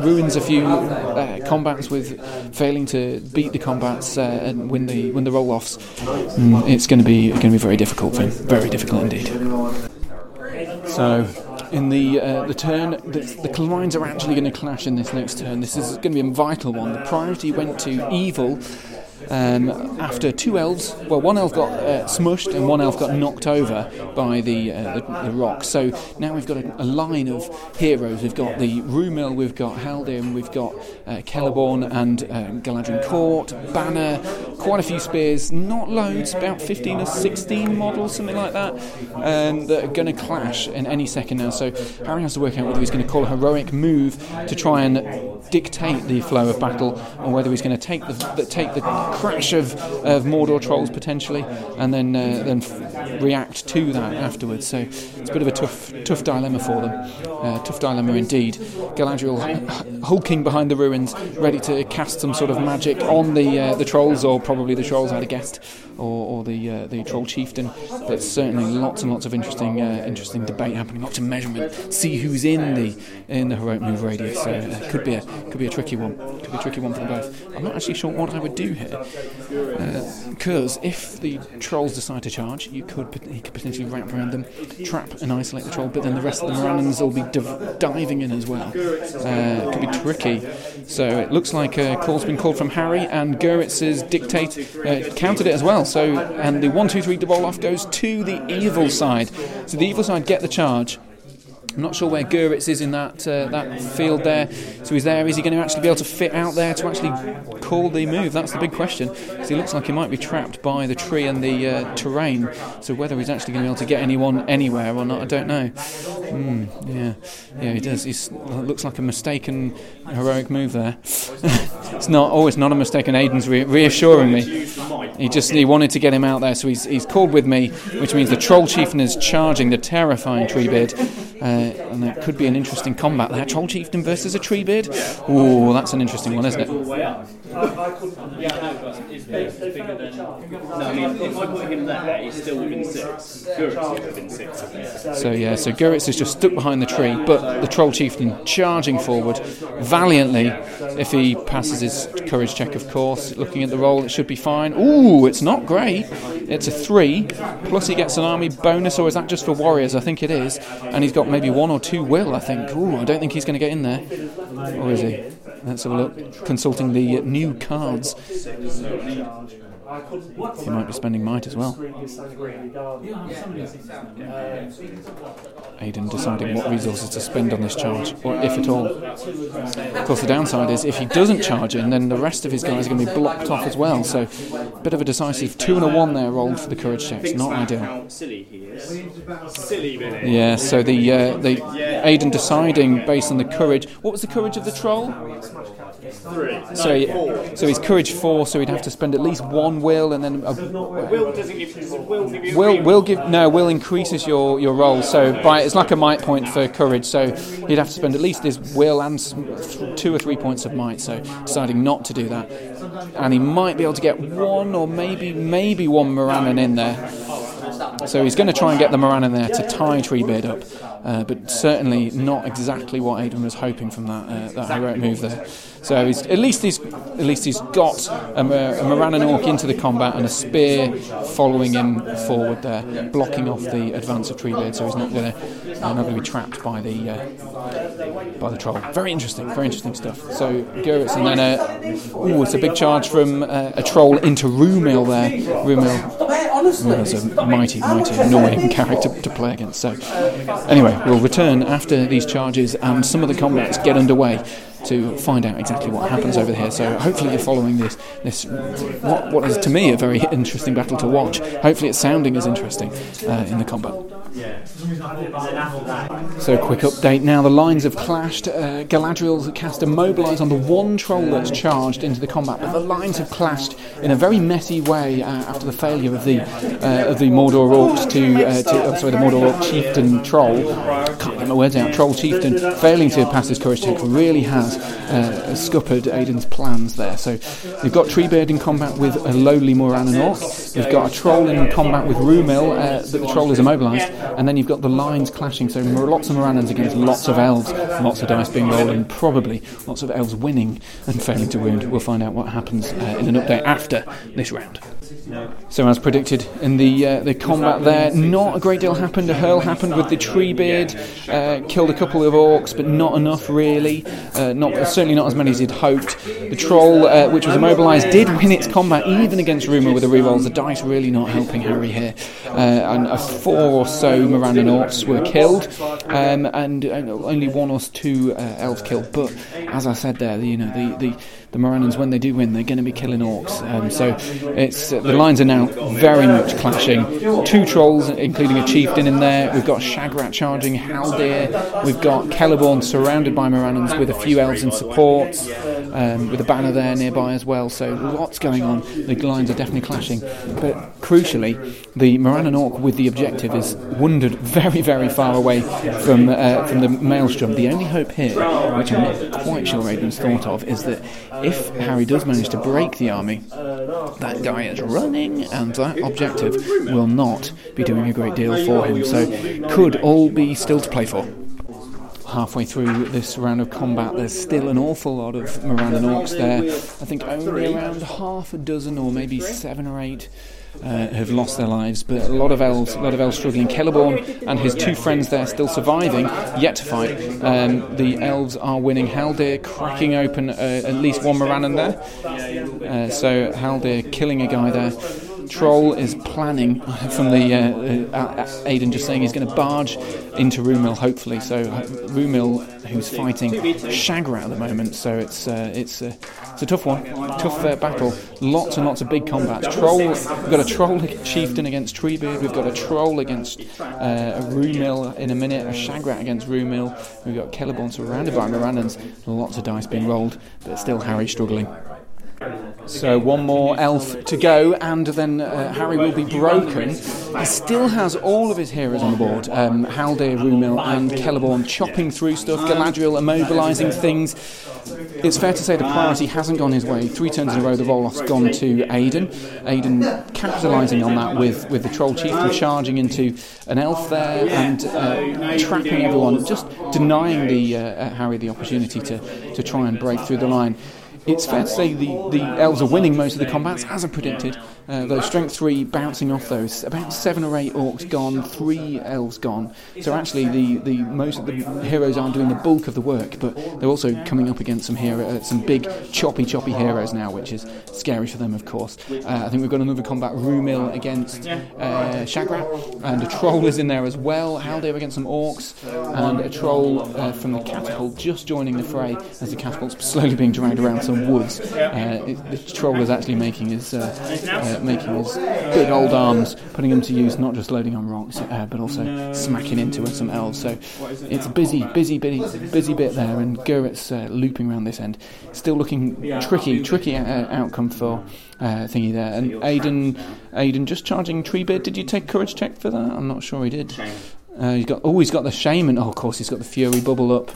ruins a few uh, combats with failing to beat the combats uh, and win the win the roll offs, mm, it's going to be going to be very difficult for him. Very difficult indeed. So in the uh, the turn. The, the lines are actually going to clash in this next turn. This is going to be a vital one. The priority went to evil um, after two elves, well, one elf got uh, smushed and one elf got knocked over by the, uh, the, the, rock. So now we've got a, a, line of heroes. We've got the Rumil, we've got Haldir, we've got uh, Celeborn and uh, Galadhrim Court, Banner, quite a few spears, not loads, about 15 or 16 models, something like that, um, that are going to clash in any second now. So Harry has to work out whether he's going to call a heroic move to try and dictate the flow of battle, or whether he's going to take the, the take the crash of, of Mordor trolls potentially, and then uh, then react to that afterwards. So it's a bit of a tough tough dilemma for them. Uh, tough dilemma indeed. Galadriel hulking behind the ruins, ready to cast some sort of magic on the uh, the trolls, or probably the trolls I'd have guessed, or, or the uh, the troll chieftain. But certainly lots and lots of interesting uh, interesting debate happening, lots of measurement. See who's in the in the heroic move radius. So uh, could be a could be a tricky one. Could be a tricky one for them both. I'm not actually sure what I would do here. Because uh, if the trolls decide to charge, you could he could potentially wrap around them, trap and isolate the troll, but then the rest of the Morannons will be div- diving in as well. Uh, it could be tricky. So it looks like a call's been called from Harry, and Guritz's dictate uh, countered it as well. So and the one two three double off goes to the evil side. So the evil side get the charge. I'm not sure where Guritz is in that uh, that field there. So he's there. Is he going to actually be able to fit out there to actually call the move? That's the big question. Because he looks like he might be trapped by the tree and the uh, terrain. So whether he's actually going to be able to get anyone anywhere or not, I don't know. Mm, yeah, yeah, he does. He looks like a mistaken heroic move there. it's not. Oh, it's not a mistake. And Aidan's re- reassuring me. He just he wanted to get him out there, so he's he's called with me, which means the troll chieftain is charging the terrifying Treebeard uh, and it could be an interesting combat there. Troll Chieftain versus a Treebeard. Oh, that's an interesting one, isn't it? So yeah, so Guritz is just stuck behind the tree, but the Troll Chieftain charging forward valiantly. If he passes his courage check, of course, looking at the roll, it should be fine. Ooh, it's not great. It's a three, plus he gets an army bonus, or is that just for warriors? I think it is. And he's got maybe one or two will, I think. Ooh, I don't think he's going to get in there. Or is he? Let's have a look. Consulting the new cards. He might be spending might as well. Aidan deciding what resources to spend on this charge, or if at all. Of course, the downside is if he doesn't charge in, then the rest of his guys are going to be blocked off as well. So, a bit of a decisive two and a one there rolled for the courage checks. Not ideal. Yeah. So the uh, the Aidan deciding based on the courage. What was the courage of the troll? So, he, so he's courage four, so he'd have to spend at least one will, and then a, Will doesn't give. Will give you? will will give no will increases your your roll. So by it's like a might point for courage. So he'd have to spend at least his will and two or three points of might. So deciding not to do that, and he might be able to get one or maybe maybe one Morannon in there. So he's going to try and get the Moran in there to tie Treebeard up, uh, but certainly not exactly what Aidan was hoping from that uh, that heroic move there. So he's, at least he's at least he's got a, a Moran Orc into the combat and a spear following him forward there, blocking off the advance of Treebeard. So he's not going to uh, not going to be trapped by the uh, by the troll. Very interesting, very interesting stuff. So Guritz and then a oh, it's a big charge from uh, a troll into Rumil there. Rumil Rumil's a mighty, mighty annoying character to play against. So anyway, we'll return after these charges and some of the combats get underway to find out exactly what happens over here. So hopefully you're following this this what what is to me a very interesting battle to watch. Hopefully it's sounding as interesting uh, in the combat. So, quick update now. The lines have clashed. Uh, Galadriel cast a mobilise on the one troll that's charged into the combat, but the lines have clashed in a very messy way uh, after the failure of the uh, of the Mordor orcs to, uh, to oh, sorry, the Mordor orc chieftain troll. Can't get my words out. Troll chieftain failing to pass his courage check really has uh, scuppered Aidan's plans there. So, you've got Treebeard in combat with a lowly Morannon orc. You've got a troll in combat with Rumil, uh, the troll is immobilised, and then you've got the lines clashing. So lots of Morannons against lots of elves, lots of dice being rolled, and probably lots of elves winning and failing to wound. We'll find out what happens uh, in an update after this round. So, as predicted in the uh, the combat there, not a great deal happened. A hurl happened with the Treebeard, uh, killed a couple of orcs, but not enough really. Uh, not certainly not as many as he'd hoped. The troll, uh, which was immobilised, did win its combat even against Rumil with the rerolls. The dice really not helping Harry here, uh, and a four or so Morannon orcs were killed, um, and, only one or two uh, elves killed. But as I said there, you know the the the Morannons, when they do win, they're going to be killing orcs. Um, so it's uh, the lines are now very much clashing. Two trolls, including a chieftain in there. We've got Shagrat charging Haldir. We've got Celeborn surrounded by Morannons with a few elves in support, um, with a banner there nearby as well. So lots going on. The lines are definitely clashing. But crucially, the Morannon orc with the objective is wounded very, very far away from uh, from the maelstrom. The only hope here, which I'm not quite sure Aidan's thought of, is that if Harry does manage to break the army, that guy is running, and that objective will not be doing a great deal for him. So, could all be still to play for. Halfway through this round of combat, there's still an awful lot of Morannon orcs there. I think only around half a dozen, or maybe seven or eight, uh, have lost their lives, but a lot of elves, a lot of elves struggling. Celeborn and his two friends there still surviving, yet to fight. Um, the elves are winning. Haldir cracking open uh, at least one Morannon there. Uh, so Haldir killing a guy there. Troll is planning from the uh, uh, Aidan just saying he's going to barge into Rumil hopefully. So uh, Rumil who's fighting Shagrat at the moment. So it's uh, it's uh, it's a tough one, tough uh, battle. Lots and lots of big combats. Troll, we've got a troll chieftain against Treebeard. We've got a troll against uh, a Rumil in a minute. A Shagrat against Rumil. We've got Celeborn surrounded by Morannons. Lots of dice being rolled, but still Harry struggling. So one more elf to go, and then uh, Harry will be broken. He still has all of his heroes on the board: um, Haldir, Rumil, and Celeborn chopping through stuff. Galadriel immobilising things. It's fair to say the priority hasn't gone his way. Three turns in a row, the Roloff's gone to Aidan. Aidan capitalising on that with, with the Troll Chieftain charging into an elf there and uh, trapping everyone, just denying the uh, Harry the opportunity to, to try and break through the line it's fair to say the, the elves are winning most of the combats, as I predicted. Uh, strength three bouncing off those. About seven or eight orcs gone, three elves gone. So actually, the, the most of the heroes aren't doing the bulk of the work, but they're also coming up against some hero, uh, some big choppy choppy heroes now, which is scary for them, of course. Uh, I think we've got another combat: Rumil against uh, Shagrat, and a troll is in there as well. Haldir against some orcs, and a troll uh, from the catapult just joining the fray as the catapult's slowly being dragged around some woods. Uh, it, the troll is actually making his uh, making his big old arms, putting them to use, not just loading on rocks, uh, but also smacking into some elves. So it's a busy, busy, busy, busy bit there, and Guritz's uh, looping around this end. Still looking tricky, tricky uh, outcome for uh, thingy there. And Aiden, Aidan just charging Treebeard. Did you take courage check for that? I'm not sure he did. Uh, he's got oh, he's got the shaman. Oh, of course, he's got the fury bubble up.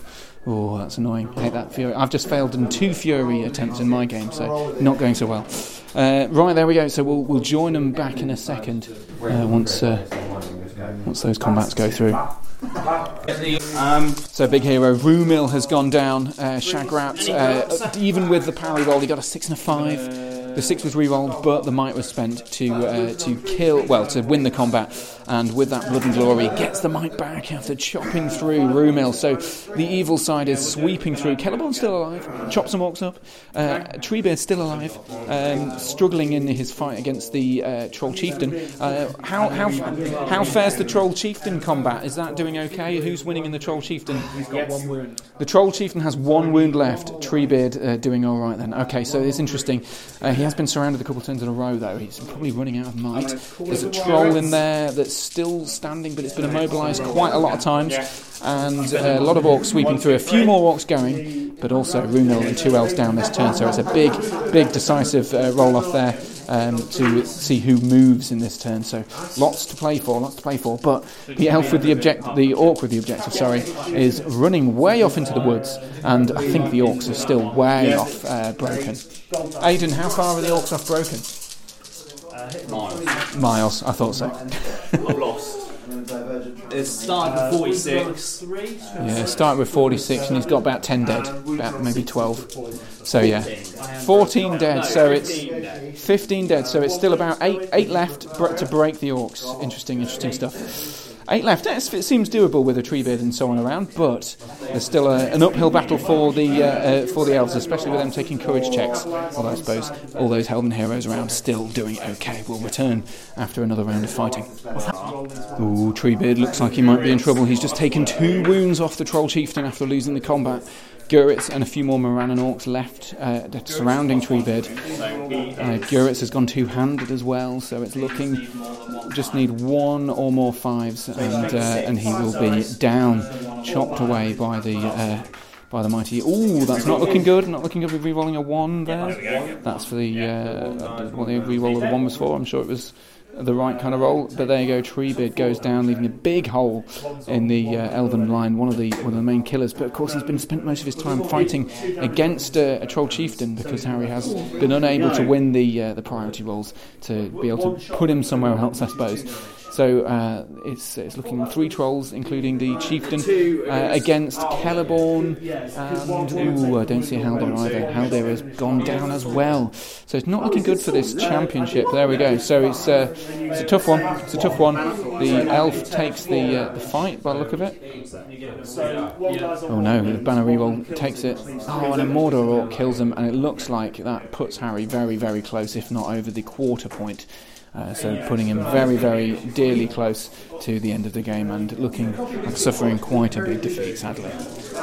Oh, that's annoying. I hate that fury. I've just failed in two fury attempts in my game, so not going so well. Uh, right, there we go. So we'll, we'll join them back in a second uh, once uh, once those combats go through. Um, so big hero Rumil has gone down. Uh, Shagrat, uh, even with the parry roll, he got a six and a five. The six was re-rolled, but the might was spent to uh, to kill, well, to win the combat. And with that blood and glory, gets the might back after chopping through Rumil. So the evil side is sweeping through. Celeborn's still alive, chops some orcs up. Uh, Treebeard's still alive, um, struggling in his fight against the uh, Troll Chieftain. Uh, how how how fares the Troll Chieftain combat? Is that doing okay? Who's winning in the Troll Chieftain? He's got one wound. The Troll Chieftain has one wound left. Treebeard uh, doing all right then. Okay, so it's interesting. Uh, he has been surrounded a couple of turns in a row, though. He's probably running out of might. There's a troll in there that's still standing, but it's been immobilised quite a lot of times. And uh, a lot of orcs sweeping through. A few more orcs going, but also Rumil and two elves down this turn. So it's a big, big decisive uh, roll off there. Um, to see who moves in this turn. So lots to play for, lots to play for. But the elf with the object, the orc with the objective, sorry, is running way off into the woods, and I think the orcs are still way off uh, broken. Aidan, how far are the orcs off broken? Miles. Miles, I thought so. I'm lost. It started with 46. Yeah, started with 46 and he's got about 10 dead, about maybe 12. So yeah, 14 dead. So it's 15 dead. So it's still about eight eight left to break the orcs. Interesting, interesting stuff. Eight left. It seems doable with a Treebeard and so on around, but there's still a, an uphill battle for the uh, uh, for the elves, especially with them taking courage checks. Although I suppose all those Helven heroes around still doing okay. We'll return after another round of fighting. Ooh, Treebeard looks like he might be in trouble. He's just taken two wounds off the Troll Chieftain after losing the combat. Guritz and a few more Morannon orcs left uh, surrounding Treebeard. Uh, Guritz has gone two-handed as well, so it's looking just need one or more fives, and uh, and he will be down, chopped away by the. Uh, by the mighty. Ooh, that's not looking good. Not looking good with re-rolling a one there. That's for the uh, what the re-roll of the one was for. I'm sure it was the right kind of roll. But there you go, Treebeard goes down, leaving a big hole in the uh, Elven line, one of the one of the main killers. But of course, he's been spent most of his time fighting against uh, a Troll Chieftain because Harry has been unable to win the uh, the priority rolls to be able to put him somewhere else, I suppose. So uh, it's it's looking three trolls, including the chieftain, uh, against Celeborn, and ooh, I don't see Haldir either. Haldir has gone down as well, so it's not looking good for this championship. There we go. So it's uh, it's a tough one. It's a tough one. The elf takes the uh, the fight by the look of it. Oh no, the banner reroll takes it. Oh, and a Mordor orc kills him, and it looks like that puts Harry very very close, if not over the quarter point. Uh, so putting him very, very dearly close to the end of the game and looking like suffering quite a big defeat, sadly.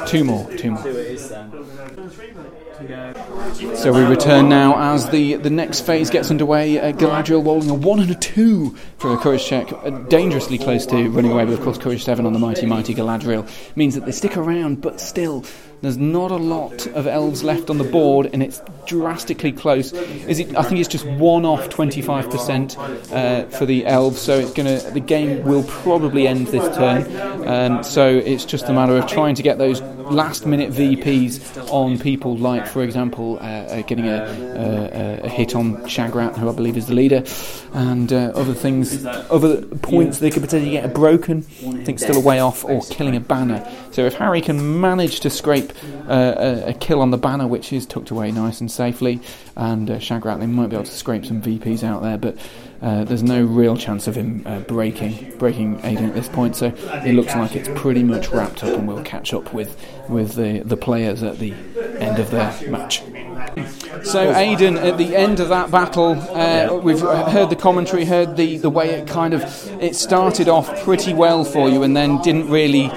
Two more, two more. So we return now as the, the next phase gets underway. Uh, Galadriel rolling a 1 and a 2 for a courage check, uh, dangerously close to running away, but of course, courage 7 on the mighty, mighty Galadriel means that they stick around, but still, there's not a lot of elves left on the board, and it's drastically close. Is it? I think it's just one off 25% uh, for the elves, so it's gonna. The game will probably end this turn. Um, so it's just a matter of trying to get those last minute VPs on people, like for example, uh, uh, getting a, a, a hit on Shagrat, who I believe is the leader, and uh, other things, other points they could potentially get a broken. I think still a way off, or killing a banner. So if Harry can manage to scrape uh, a, a kill on the banner, which is tucked away nice and safely, and uh, Shagrat, they might be able to scrape some VPs out there, but. Uh, there's no real chance of him uh, breaking breaking Aidan at this point, so it looks like it's pretty much wrapped up, and we'll catch up with with the, the players at the end of their match. So, Aidan, at the end of that battle, uh, we've heard the commentary, heard the, the way it kind of it started off pretty well for you, and then didn't really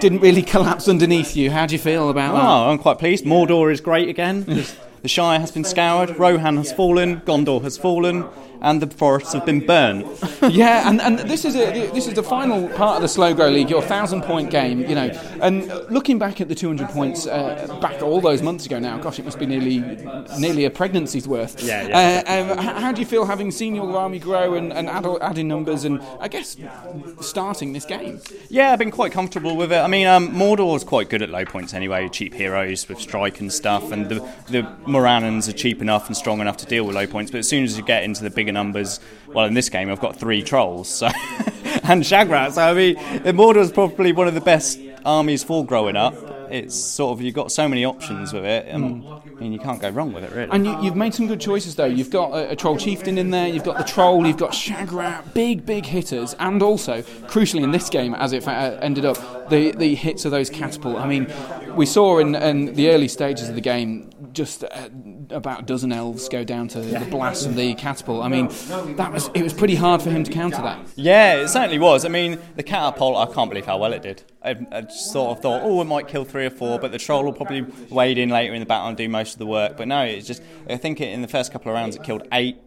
didn't really collapse underneath you. How do you feel about that? Oh, I'm quite pleased. Mordor is great again. the Shire has been scoured, Rohan has fallen, Gondor has fallen, and the forests have been burnt. yeah, and, and this is a, this is the final part of the Slow Grow League, your thousand point game, you know. And looking back at the 200 points uh, back all those months ago now, gosh, it must be nearly nearly a pregnancy's worth. Yeah, yeah. Uh, um, h- how do you feel having seen your army grow and, and add, adding numbers and I guess starting this game? Yeah, I've been quite comfortable with it. I mean, um, Mordor's quite good at low points anyway, cheap heroes with strike and stuff, and the, the Morannons are cheap enough and strong enough to deal with low points. But as soon as you get into the bigger numbers, well, in this game, I've got three trolls so and Shagrat. So, I mean, Mordor's probably one of the best armies for growing up. It's sort of, you've got so many options with it. Mean, you can't go wrong with it, really. And you, you've made some good choices, though. You've got a, a troll chieftain in there, you've got the troll, you've got Shagrat, big, big hitters, and also, crucially in this game, as it fa- uh, ended up, the, the hits of those catapult. I mean, we saw in, in the early stages of the game just uh, about a dozen elves go down to the blast of the catapult. I mean, that was it was pretty hard for him to counter that. Yeah, it certainly was. I mean, the catapult, I can't believe how well it did. I, I just sort of thought, oh, it might kill three or four, but the troll will probably wade in later in the battle and do most of the work. But no, it's just, I think it, in the first couple of rounds it killed eight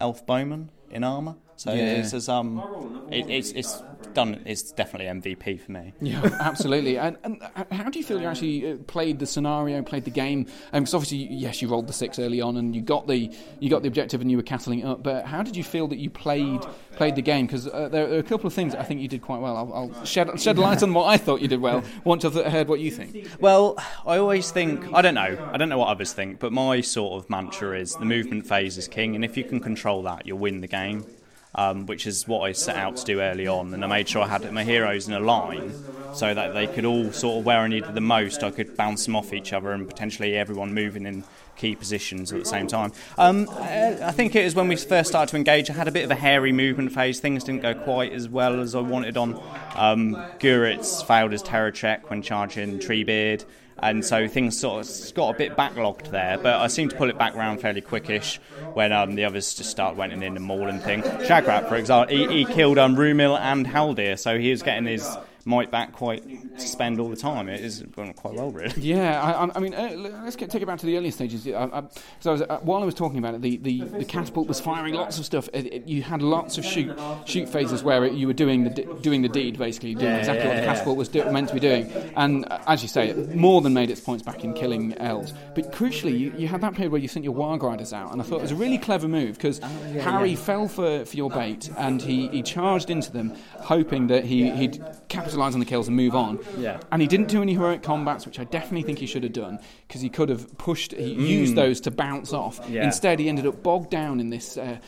elf bowmen in armour. So Yeah. it's, it's, um, it, it's, it's done, is definitely MVP for me. Yeah, absolutely. And, and how do you feel you actually uh, played the scenario, played the game? Because obviously, yes, you rolled the six early on, and you got the you got the objective, and you were castling it up. But how did you feel that you played played the game? Because uh, there are a couple of things I think you did quite well. I'll, I'll shed shed light on what I thought you did well. Once I've heard what you think. Well, I always think I don't know. I don't know what others think, but my sort of mantra is the movement phase is king, and if you can control that, you'll win the game. Um, which is what I set out to do early on, and I made sure I had my heroes in a line so that they could all sort of where I needed the most, I could bounce them off each other, and potentially everyone moving in key positions at the same time. Um, I I think it was when we first started to engage. I had a bit of a hairy movement phase. Things didn't go quite as well as I wanted on. Um, Guritz failed his terror check when charging Treebeard and so things sort of got a bit backlogged there. But I seemed to pull it back round fairly quickish when um, the others just start went in and mauling thing. Shagrat, for example, he, he killed um, Rumil and Haldir, so he was getting his might back quite spend all the time. It is going quite well, really. Yeah, I, I- I mean, uh, let's get, take it back to the earlier stages. I, I, so I was, uh, while I was talking about it, the, the, the catapult was firing lots of stuff. It, it, you had lots of shoot shoot phases where it, you were doing the doing the deed, basically doing exactly what the catapult was do, meant to be doing. And uh, as you say, it more than made its points back in killing elves. But crucially, you, you had that period where you sent your Warg Riders out, and I thought it was a really clever move because Harry fell for, for your bait and he, he charged into them, hoping that he, he'd capitalise on the kills and move on. Yeah. And he didn't do any heroic combats, which I definitely think he should have done because he could have pushed, he used those to bounce off. Yeah. Instead, he ended up bogged down in this uh,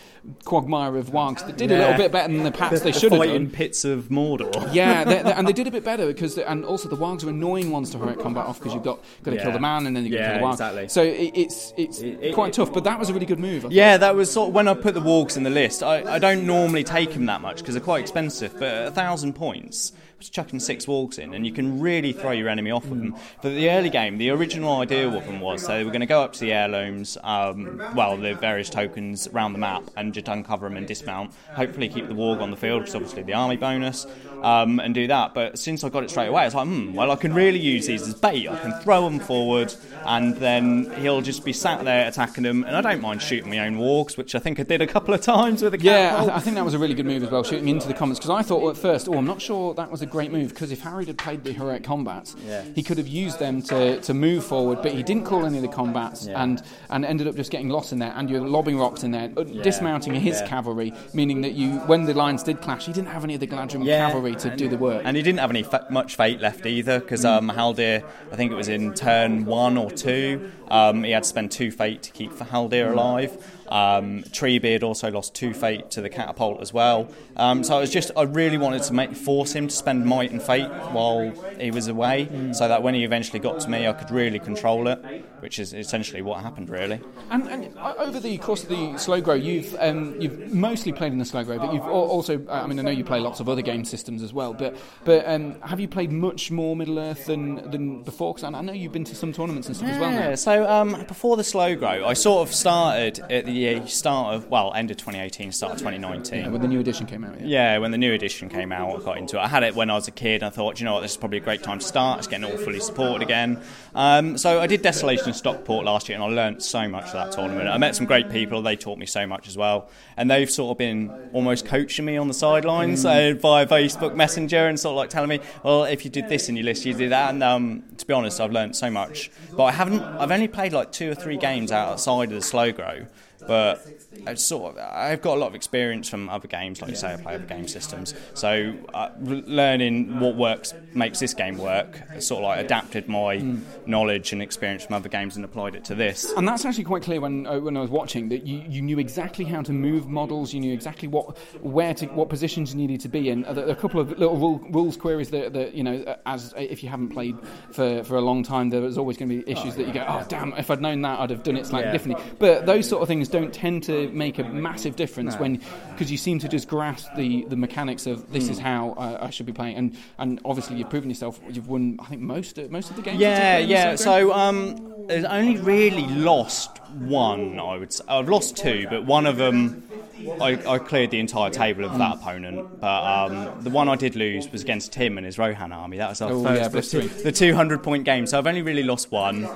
quagmire of wargs that did a little bit better than the pats they should have fighting done. pits of Mordor. Yeah, they, they- and they did a bit better because, the, and also the wargs are annoying ones to heroic combat off because you've got got to kill the man and then you got to Yeah, kill the warg. exactly. So it, it's it's it- quite it- tough, but that was a really good move. Yeah, that was sort of when I put the wargs in the list. I, I don't normally take them that much because they're quite expensive, but a thousand points chucking six wargs in, and you can really throw your enemy off with them. But the early game, the original idea of them was so they were going to go up to the heirlooms, um, well, the various tokens around the map, and just uncover them and dismount. Hopefully, keep the warg on the field, which is obviously the army bonus, um, and do that. But since I got it straight away, I was like, hmm, well, I can really use these as bait. I can throw them forward, and then he'll just be sat there attacking them. And I don't mind shooting my own wargs, which I think I did a couple of times with a Yeah, I, th- I think that was a really good move as well, shooting into the comments. Because I thought well, at first, oh, I'm not sure that was a great move. Because if Harry had played the heroic combats, Yeah. he could have used them to, to move forward. But he didn't call any of the combats, Yeah. and and ended up just getting lost in there. And you're lobbing rocks in there, uh, dismounting his cavalry, meaning that you, when the lines did clash, he didn't have any of the Galadhrim Yeah. cavalry to do the work. And he didn't have any fa- much fate left either, because um, Haldir, I think it was in turn one or two, um, he had to spend two fate to keep Haldir alive. Um, Treebeard also lost two fate to the catapult as well. Um, so I was just, I really wanted to make force him to spend might and fate while he was away, so that when he eventually got to me, I could really control it, which is essentially what happened, really. And, and over the course of the slow grow, you've um, you've mostly played in the slow grow, but you've also, I mean, I know you play lots of other game systems as well. But but um, have you played much more Middle Earth than than before? Because I know you've been to some tournaments and stuff as well. Yeah, so um, before the slow grow, I sort of started at the start of, well, end of 2018, start of 2019. Yeah, when the new edition came out. Yeah. Yeah, when the new edition came out, I got into it. I had it when I was a kid. I thought, you know what, this is probably a great time to start. It's getting all fully supported again. Um, so I did Desolation in Stockport last year, and I learnt so much of that tournament. I met some great people. They taught me so much as well, and they've sort of been almost coaching me on the sidelines uh, via Facebook Messenger and sort of like telling me, well, if you did this in your list, you did that. And um, to be honest, I've learnt so much. But I haven't. I've only played like two or three games outside of the slow grow. But it's sort of, I've got a lot of experience from other games, like you say, I play other game systems. So uh, learning what works makes this game work. Sort of like adapted my knowledge and experience from other games and applied it to this. And that's actually quite clear when uh, when I was watching that you, you knew exactly how to move models, you knew exactly what where to what positions you needed to be in. There are a couple of little rule, rules queries that, that you know, uh, as if you haven't played for, for a long time, there was always going to be issues that you go, oh damn, if I'd known that, I'd have done it slightly Yeah. differently. But those sort of things don't tend to make a massive difference when because you seem to just grasp the, the mechanics of this is how uh, I should be playing, and and obviously you've proven yourself. You've won, I think most of, most of the games. Yeah, played in the yeah. So um, there's only really lost one. I would. Say. I've lost two, but one of them. I, I cleared the entire table of that opponent, but um, the one I did lose was against Tim and his Rohan army. That was our Oh, first, yeah, the, the 200 point game. So I've only really lost one.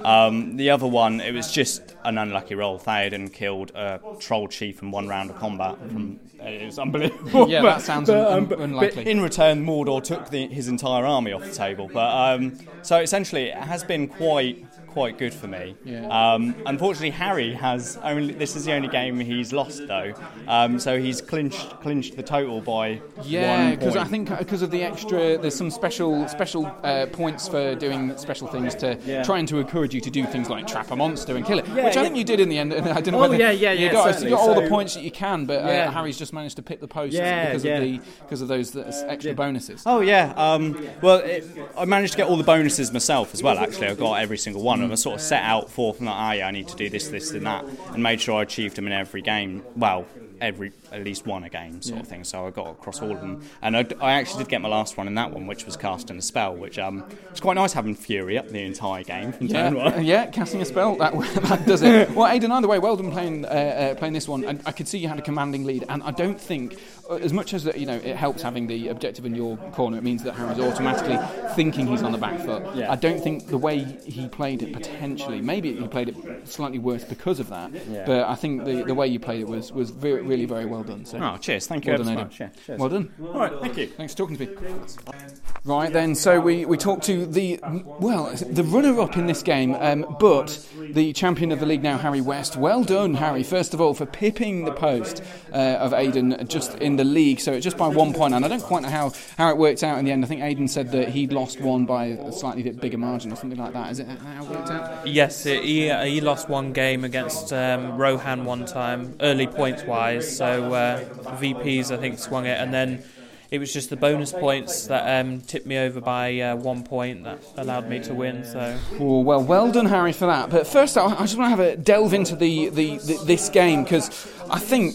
Um, the other one, it was just an unlucky roll. Theoden killed a troll chief in one round of combat. From it was unbelievable. Yeah, that sounds un- un- unlikely. But in return, Mordor took the, his entire army off the table. But um, so essentially, it has been quite quite good for me. Yeah. Um, unfortunately, Harry has only. This is the only game he's lost though. Um, so he's clinched clinched the total by Yeah, because I think because of the extra, there's some special special uh, points for doing special things to trying to encourage you to do things like trap a monster and kill it, which I think you did in the end. And I don't know Oh, whether yeah, yeah, you yeah, got, you got all the points that you can, but uh, Yeah. Harry's just managed to pick the post Yeah, because yeah. of the because of those extra bonuses. Oh yeah. Um, well, it, I managed to get all the bonuses myself as well. Actually, I got every single one of them. I sort of set out for from that. Ah, yeah, I need to do this, this, and that, and made sure I achieved them in every game. Well, every at least one a game sort of thing. So I got across all of them, and I, I actually did get my last one in that one, which was casting a spell, which um, it's quite nice having Fury up the entire game from turn Yeah, one. uh, yeah, casting a spell that that does it. Well, Aidan, either way, well done playing uh, uh, playing this one. And I could see you had a commanding lead, and I don't think, as much as that, you know, it helps having the objective in your corner. It means that Harry's automatically thinking he's on the back foot. Yeah. I don't think the way he played it potentially, maybe he played it slightly worse because of that. Yeah. But I think the, the way you played it was was very, really very well done. So. Oh, cheers! Thank you Well done, much. Yeah, cheers. Well done. All right, thank you. Thanks for talking to me. Right then, so we, we talked to the well the runner up in this game, um, but the champion of the league now, Harry West. Well done, Harry. First of all, for pipping the post uh, of Aidan just in the league, so it's just by one point. And I don't quite know how, how it worked out in the end. I think Aidan said that he'd lost one by a slightly bit bigger margin or something like that. Is it how it worked out? Yes, it, he, he lost one game against um, Rohan one time, early points wise. So uh, VPs, I think, swung it, and then it was just the bonus points that um, tipped me over by uh, one point that allowed me to win. So Oh, well, well done, Harry, for that. But first, I I just want to have a delve into the, the, the this game because I think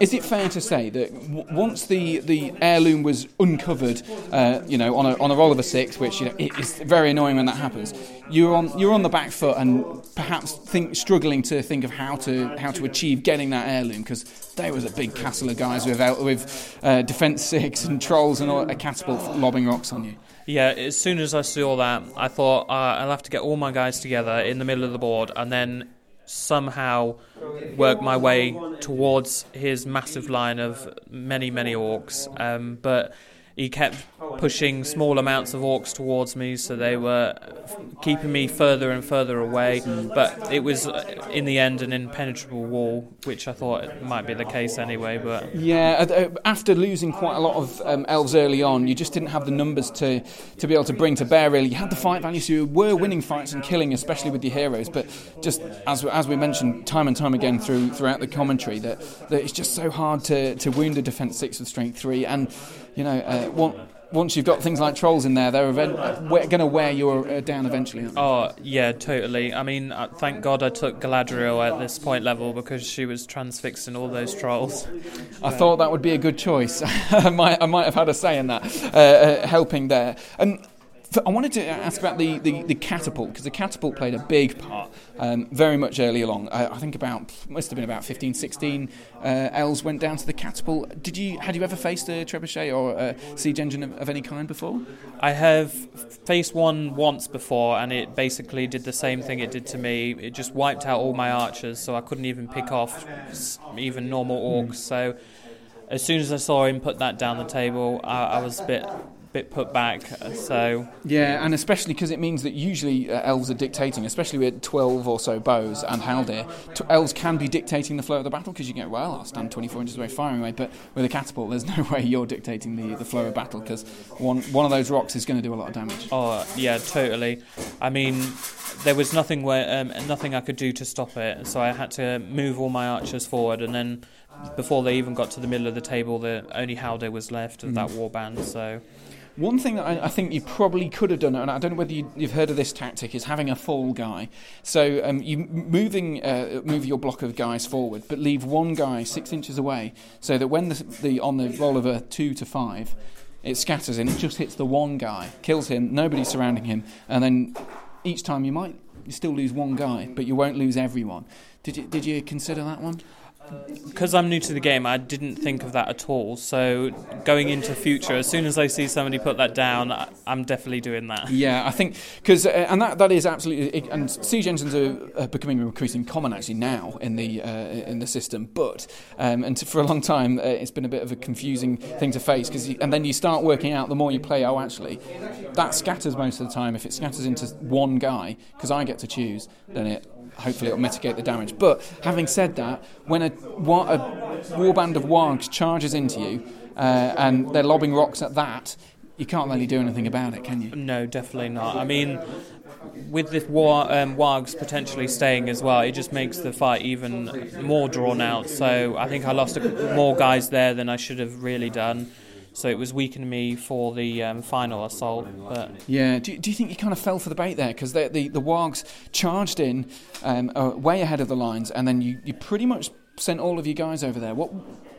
is it fair to say that w- once the, the heirloom was uncovered, uh, you know, on a, on a roll of a six, which you know, it is very annoying when that happens, you're on you're on the back foot and perhaps think struggling to think of how to how to achieve getting that heirloom because there was a big castle of guys with with uh, defense six and trolls and all, a catapult lobbing rocks on you. Yeah, as soon as I saw that, I thought uh, I'll have to get all my guys together in the middle of the board and then somehow work my way towards his massive line of many, many orcs. Um, but he kept pushing small amounts of orcs towards me, so they were keeping me further and further away. But it was, uh, in the end, an impenetrable wall, which I thought might be the case anyway. But Yeah, uh, uh, after losing quite a lot of um, elves early on, you just didn't have the numbers to, to be able to bring to bear. Really, you had the fight value, so you were winning fights and killing, especially with your heroes. But just as as we mentioned time and time again through throughout the commentary, that, that it's just so hard to, to wound a defense six with strength three, and you know, uh, one, once you've got things like trolls in there, they're event- uh, going to wear you uh, down eventually. Aren't they? Oh yeah, totally. I mean, uh, thank God I took Galadriel at this point level because she was transfixed in all those trolls. I thought that would be a good choice. I might, I might have had a say in that, uh, uh, helping there. And I wanted to ask about the, the, the catapult because the catapult played a big part um, very much early along. I, I think about must have been about 15, 16 uh, elves went down to the catapult. Did you had you ever faced a trebuchet or a siege engine of, of any kind before? I have faced one once before, and it basically did the same thing it did to me. It just wiped out all my archers, so I couldn't even pick off even normal orcs. So as soon as I saw him put that down the table, I, I was a bit bit put back. So Yeah, and especially because it means that usually uh, elves are dictating, especially with 12 or so bows and Haldir. T- elves can be dictating the flow of the battle because you get, well, I'll stand 24 inches away firing away, but with a catapult, there's no way you're dictating the, the flow of battle because one, one of those rocks is going to do a lot of damage. Oh yeah, totally. I mean, there was nothing where um, nothing I could do to stop it, so I had to move all my archers forward, and then before they even got to the middle of the table, the only Haldir was left of that warband. So One thing that I, I think you probably could have done, and I don't know whether you, you've heard of this tactic, is having a fall guy. So um, you moving uh, move your block of guys forward, but leave one guy six inches away, so that when the, the on the roll of a two to five, it scatters and it just hits the one guy, kills him, nobody's surrounding him, and then each time you might you still lose one guy, but you won't lose everyone. Did you did you consider that one? Because I'm new to the game, I didn't think of that at all. So going into future, as soon as I see somebody put that down, I'm definitely doing that. Yeah, I think because uh, and that that is absolutely and siege engines are uh, becoming increasingly common actually now in the uh, in the system. But um, and for a long time, uh, it's been a bit of a confusing thing to face because and then you start working out the more you play. Oh, actually, that scatters most of the time. If it scatters into one guy, because I get to choose, then it hopefully it'll mitigate the damage. But having said that, when a, wa- a of wargs charges into you uh, and they're lobbing rocks at that, you can't really do anything about it, can you? No, definitely not. I mean, with the war, um, wargs potentially staying as well, it just makes the fight even more drawn out. So I think I lost a, more guys there than I should have really done. So it was weakening me for the um, final assault. But Yeah, do, do you think you kind of fell for the bait there? Because the, the, Wargs charged in um, uh, way ahead of the lines, and then you, you pretty much sent all of your guys over there. What,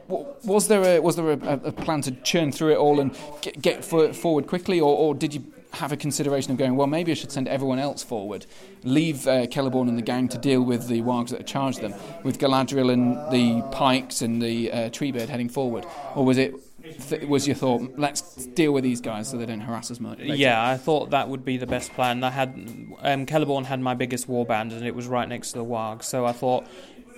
what was there a, was there a, a plan to churn through it all and get, get for, forward quickly, or, or did you have a consideration of going, well, maybe I should send everyone else forward, leave uh, Celeborn and the gang to deal with the Wargs that have charged them, with Galadriel and the Pikes and the uh, Treebeard heading forward, or was it? Th- was your thought? Let's deal with these guys so they don't harass us much. later? yeah, I thought that would be the best plan. I had um, Celeborn had my biggest warband, and it was right next to the warg. So I thought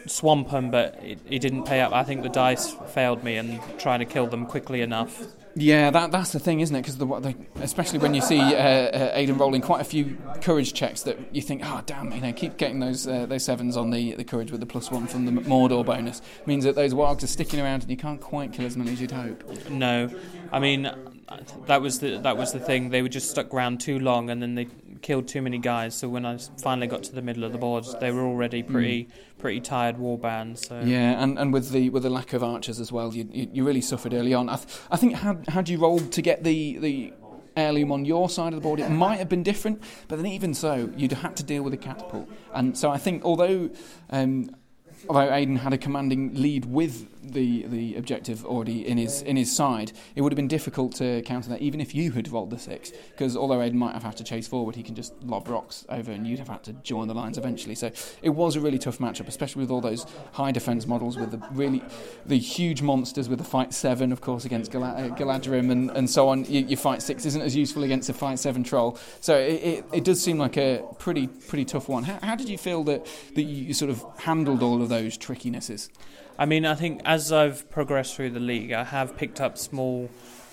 swamp him, but it, it didn't pay up. I think the dice failed me and trying to kill them quickly enough. Yeah, that, that's the thing, isn't it? Because especially when you see uh, uh, Aidan rolling quite a few courage checks that you think, oh damn, you know, keep getting those uh, those sevens on the, the courage with the plus one from the Mordor bonus means that those wargs are sticking around and you can't quite kill as many as you'd hope. No, I mean that was the that was the thing. They were just stuck around too long, and then they killed too many guys. So when I finally got to the middle of the board, they were already pretty pretty tired warbands. So Yeah, and, and with the with the lack of archers as well, you you, you really suffered early on. I, th- I think had had you rolled to get the the heirloom on your side of the board, it might have been different. But then even so, you'd had to deal with a catapult, and so I think although. Um, although Aidan had a commanding lead with the the objective already in his in his side, it would have been difficult to counter that, even if you had rolled the six. Because although Ed might have had to chase forward, he can just lob rocks over, and you'd have had to join the lines eventually. So it was a really tough matchup, especially with all those high defence models with the really the huge monsters with the fight seven, of course, against Gal- uh, Galadhrim and, and so on. You, your fight six isn't as useful against a fight seven troll. So it, it, it does seem like a pretty pretty tough one. How, how did you feel that that you sort of handled all of those trickinesses? I mean, I think as I've progressed through the league, I have picked up small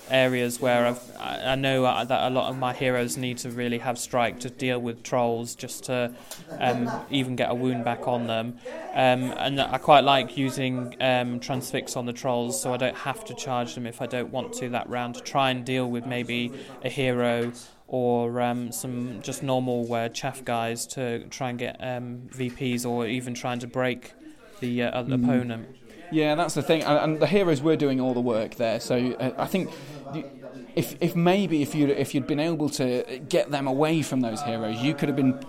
areas where I've, I know that a lot of my heroes need to really have strike to deal with trolls, just to um, even get a wound back on them. Um, and I quite like using um, transfix on the trolls, so I don't have to charge them if I don't want to that round to try and deal with maybe a hero or um, some just normal uh, chaff guys to try and get um, VPs or even trying to break the uh, other opponent. Yeah, that's the thing, and, and the heroes were doing all the work there. So uh, I think if if maybe if you if you'd been able to get them away from those heroes, you could have been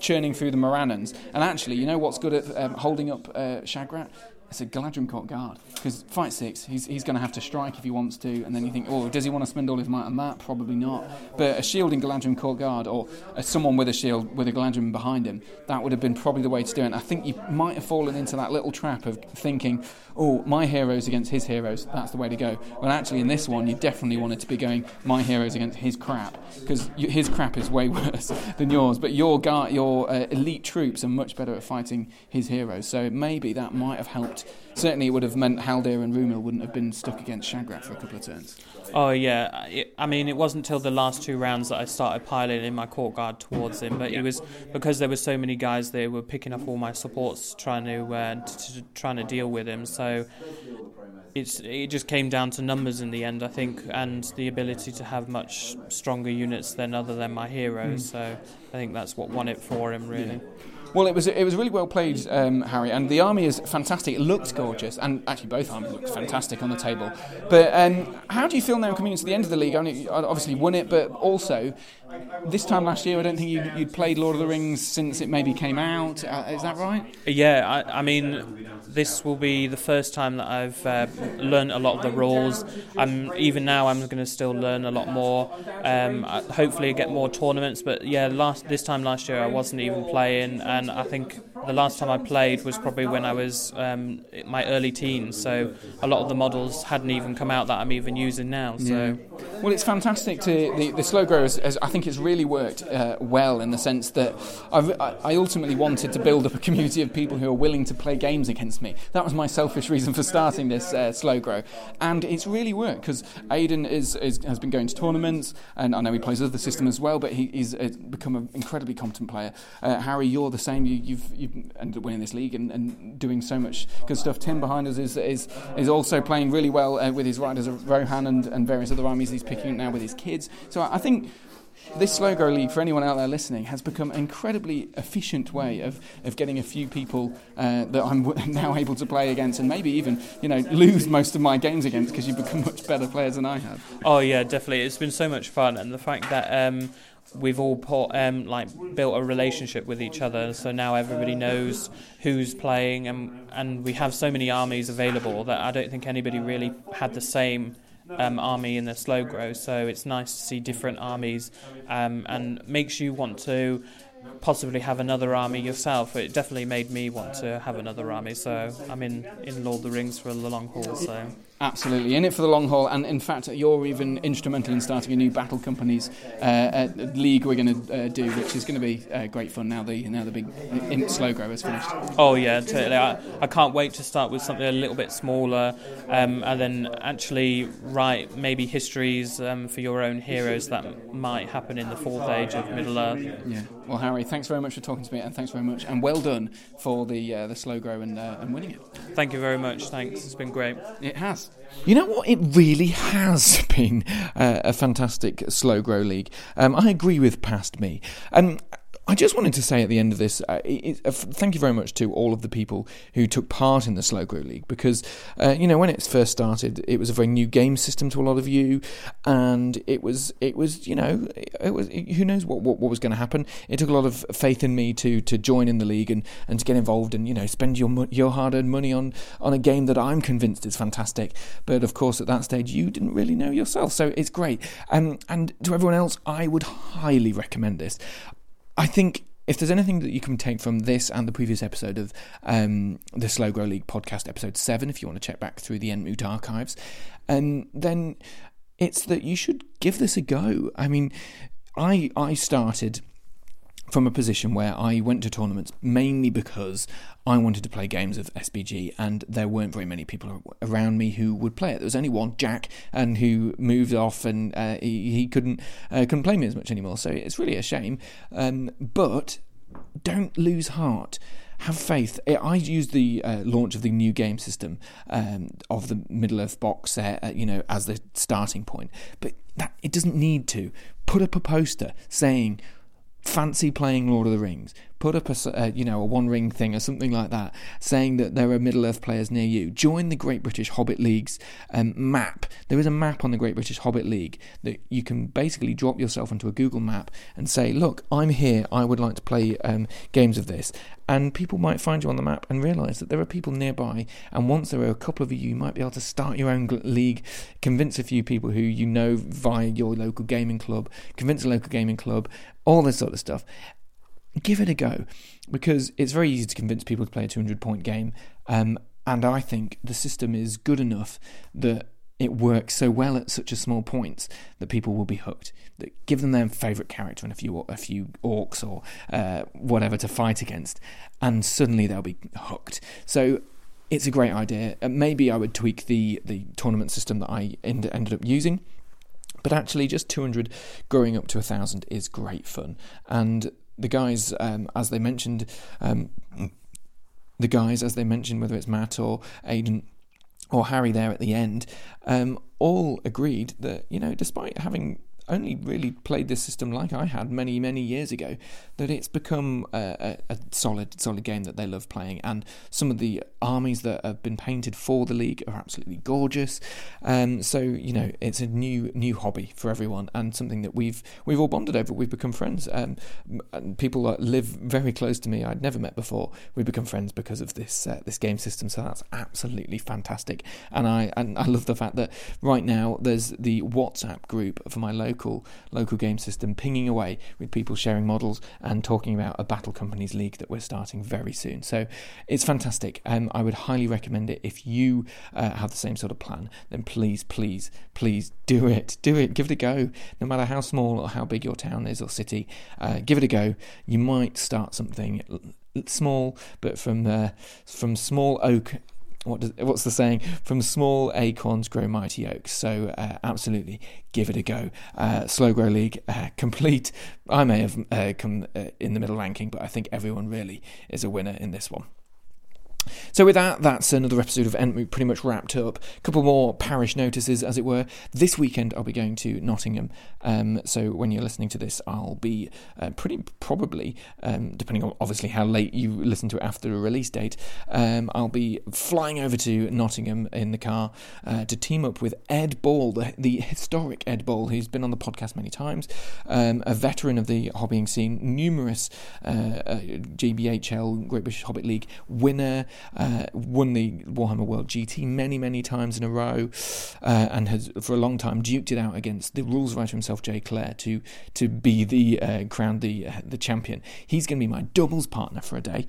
churning through the Morannons. And actually, you know what's good at um, holding up uh, Shagrat? It's a Galadhrim Court Guard. Because fight six, he's, he's going to have to strike if he wants to. And then you think, oh, does he want to spend all his might on that? Probably not. But a shielding Galadhrim Court Guard, or uh, someone with a shield with a Galadhrim behind him, that would have been probably the way to do it. And I think you might have fallen into that little trap of thinking, oh, my heroes against his heroes, that's the way to go. Well, actually, in this one, you definitely wanted to be going, my heroes against his crap. Because his crap is way worse than yours. But your, guard, your uh, elite troops are much better at fighting his heroes. So maybe that might have helped. Certainly, it would have meant Haldir and Rumil wouldn't have been stuck against Shagrat for a couple of turns. Oh yeah, I- I mean it wasn't till the last two rounds that I started piling in my court guard towards him, but it was because there were so many guys they were picking up all my supports trying to, uh, t- t- trying to deal with him. So it's it just came down to numbers in the end, I think, and the ability to have much stronger units than other than my heroes. So I think that's what won it for him really. Well, it was it was really well played, um, Harry, and the army is fantastic. It looks gorgeous, and actually both armies looked fantastic on the table. But um, how do you feel now coming into the end of the league? I obviously won it, but also this time last year, I don't think you'd, you'd played Lord of the Rings since it maybe came out. Uh, is that right? Yeah, I, I mean, this will be the first time that I've uh, learned a lot of the rules. I'm even now I'm going to still learn a lot more. Um, hopefully, get more tournaments. But yeah, last this time last year I wasn't even playing, and I think the last time I played was probably when I was um, in my early teens. So a lot of the models hadn't even come out that I'm even using now. So. Well, it's fantastic to the, the slow grow. I think it's really worked uh, well in the sense that I've, I I ultimately wanted to build up a community of people who are willing to play games against me. That was my selfish reason for starting this uh, slow grow, and it's really worked because Aidan is, is has been going to tournaments, and I know he plays other system as well, but he, he's uh, become an incredibly competent player. Uh, Harry, you're the same. You, you've you've ended up winning this league and, and doing so much good stuff. Tim behind us is is, is also playing really well uh, with his riders Rohan and, and various other armies he's picking up now with his kids. So I think this slow grow league for anyone out there listening has become an incredibly efficient way of, of getting a few people uh, that I'm w- now able to play against and maybe even you know lose most of my games against because you've become much better players than I have. Oh yeah, definitely. It's been so much fun, and the fact that um, we've all put, um, like built a relationship with each other, so now everybody knows who's playing, and and we have so many armies available that I don't think anybody really had the same. Um, army in the slow grow, so it's nice to see different armies, um, and makes you want to possibly have another army yourself. It definitely made me want to have another army, so I'm in in Lord of the Rings for the long haul. So Absolutely, in it for the long haul, and in fact, you're even instrumental in starting a new battle companies uh, uh, league we're going to uh, do, which is going to be uh, great fun now. The now the big slow grow is finished. Oh yeah, totally. I, I can't wait to start with something a little bit smaller, um, and then actually write maybe histories um, for your own heroes that might happen in the fourth age of Middle Earth. Yeah. Well, Harry, thanks very much for talking to me, and thanks very much, and well done for the uh, the slow grow and uh, and winning it. Thank you very much. Thanks. It's been great. It has. You know what? It really has been uh, a fantastic slow grow league. Um, I agree with past me. Um, I just wanted to say at the end of this, uh, it, uh, thank you very much to all of the people who took part in the Slow Grow League because, uh, you know, when it first started, it was a very new game system to a lot of you, and it was, it was, you know, it was who knows what what, what was going to happen. It took a lot of faith in me to to join in the league and, and to get involved and you know spend your your hard earned money on on a game that I'm convinced is fantastic. But of course, at that stage, you didn't really know yourself, so it's great. Um, and to everyone else, I would highly recommend this. I think if there's anything that you can take from this and the previous episode of um, the Slow Grow League podcast, episode seven, if you want to check back through the Entmoot archives, um, then it's that you should give this a go. I mean, I I started from a position where I went to tournaments mainly because I wanted to play games of SBG, and there weren't very many people around me who would play it. There was only one, Jack, and who moved off, and uh, he, he, couldn't uh, couldn't play me as much anymore. So it's really a shame. Um, but don't lose heart. Have faith. I used the uh, launch of the new game system um, of the Middle Earth box set, uh, you know, as the starting point. But that it doesn't need to. Put up a poster saying fancy playing Lord of the Rings, put up a uh, you know a One Ring thing or something like that, saying that there are Middle Earth players near you. Join the Great British Hobbit League's um, map. There is a map on the Great British Hobbit League that you can basically drop yourself onto a Google map and say, "Look, I'm here. I would like to play um, games of this." And people might find you on the map and realise that there are people nearby. And once there are a couple of you, you might be able to start your own league, convince a few people who you know via your local gaming club, convince a local gaming club, all this sort of stuff give it a go because it's very easy to convince people to play a 200 point game. Um, and I think the system is good enough that it works so well at such a small points that people will be hooked. That give them their favourite character and a few a few orcs or uh, whatever to fight against, and suddenly they'll be hooked. So it's a great idea. Uh, maybe I would tweak the the tournament system that I end, ended up using. But actually, just 200 growing up to 1,000 is great fun. And the guys, um, as they mentioned, um, the guys, as they mentioned, whether it's Matt or Aidan or Harry there at the end, um, all agreed that, you know, despite having only really played this system like I had many, many years ago, that it's become a, a, a, solid, solid game that they love playing. And some of the armies that have been painted for the league are absolutely gorgeous. Um, so you know, it's a new, new hobby for everyone, and something that we've we've all bonded over. We've become friends. Um, people that live very close to me, I'd never met before. We become friends because of this uh, this game system. So that's absolutely fantastic. And I and I love the fact that right now there's the WhatsApp group for my local local local game system pinging away with people sharing models and talking about a Battle Companies League that we're starting very soon. So it's fantastic. Um, I would highly recommend it. If you uh, have the same sort of plan, then please, please, please do it. Do it. Give it a go. No matter how small or how big your town is or city, uh, give it a go. You might start something small, but from uh, from small oak what does, what's the saying? From small acorns grow mighty oaks. So uh, absolutely, give it a go. Uh, Slow Grow League, uh, complete. I may have uh, come uh, in the middle ranking, but I think everyone really is a winner in this one. So with that, that's another episode of Entmoot pretty much wrapped up. A couple more parish notices, as it were. This weekend, I'll be going to Nottingham. Um, so when you're listening to this, I'll be uh, pretty probably, um, depending on obviously how late you listen to it after a release date, um, I'll be flying over to Nottingham in the car uh, to team up with Ed Ball, the, the, historic Ed Ball, who's been on the podcast many times, um, a veteran of the hobbying scene, numerous uh, uh GBHL Great British Hobbit League winner uh, won the Warhammer World GT many, many times in a row, uh, and has for a long time duked it out against the rules writer himself, Jay Clare, to to be the uh, crowned the uh, the champion. He's going to be my doubles partner for a day,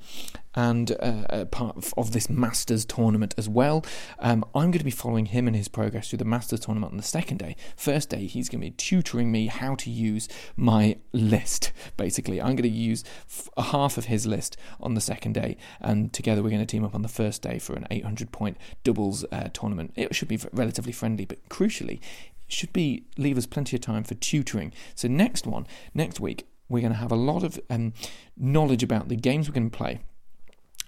and uh, part of this Masters tournament as well. Um, I'm going to be following him and his progress through the Masters tournament on the second day. First day, he's going to be tutoring me how to use my list. Basically, I'm going to use f- a half of his list on the second day, and together we're going to team up on the first day for an 800 point doubles uh, tournament. It should be relatively friendly, but crucially, should be leave us plenty of time for tutoring. So next one, next week, we're going to have a lot of um, knowledge about the games we're going to play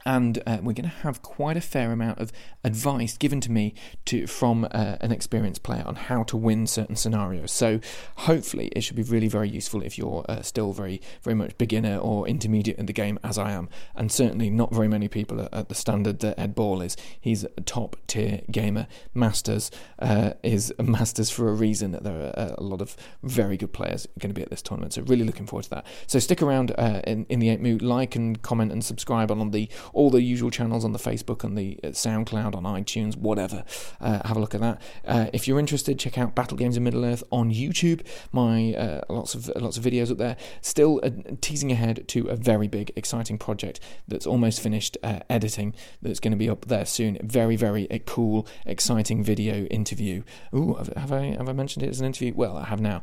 and uh, we're going to have quite a fair amount of advice given to me to from uh, an experienced player on how to win certain scenarios. So hopefully it should be really very useful if you're uh, still very very much beginner or intermediate in the game as I am, and certainly not very many people are at the standard that Ed Ball is. He's a top tier gamer. Masters uh, is a Masters for a reason. There are uh, a lot of very good players going to be at this tournament, so really looking forward to that. So stick around uh, in in the Entmoot, like and comment and subscribe on the all the usual channels on the Facebook and the uh, SoundCloud, on iTunes, whatever. Uh, have a look at that. Uh, if you're interested, check out Battle Games of Middle Earth on YouTube. My uh, lots of lots of videos up there. Still uh, teasing ahead to a very big, exciting project that's almost finished uh, editing. That's going to be up there soon. Very, very cool, exciting video interview. Ooh, have, I have I mentioned it as an interview? Well, I have now.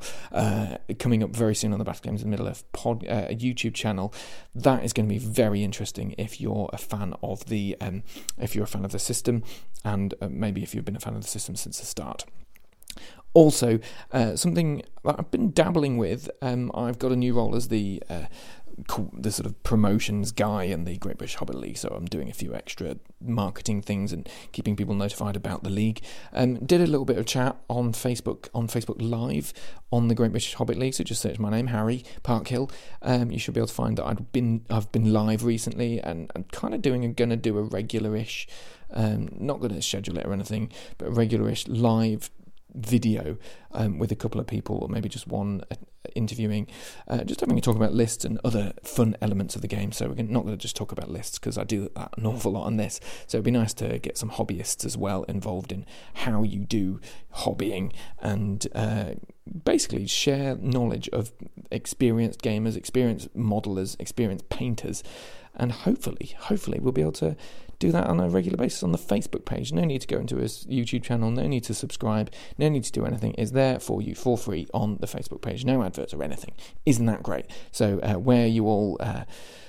coming up very soon on the Battle Games of Middle Earth pod, YouTube channel. That is going to be very interesting if you're a fan of the um, if you're a fan of the system, and uh, maybe if you've been a fan of the system since the start. Also, uh, something that I've been dabbling with. Um, I've got a new role as the uh, the sort of promotions guy in the Great British Hobbit League, so I'm doing a few extra marketing things and keeping people notified about the league. Um, did a little bit of chat on Facebook on Facebook Live on the Great British Hobbit League. So just search my name, Harry Parkhill. Um, you should be able to find that I've been I've been live recently, and I'm kind of doing going to do a regularish, um, not to schedule it or anything, but a regularish live video um, with a couple of people, or maybe just one uh, interviewing, uh, just having a talk about lists and other fun elements of the game. So we're not going to just talk about lists because I do that an awful lot on this. So it'd be nice to get some hobbyists as well involved in how you do hobbying and uh, basically share knowledge of experienced gamers, experienced modelers, experienced painters, and hopefully, hopefully, we'll be able to do that on a regular basis on the Facebook page. No need to go into his YouTube channel, no need to subscribe, no need to do anything. It's there for you for free on the Facebook page. No adverts or anything. Isn't that great? So, uh, where you all. Uh,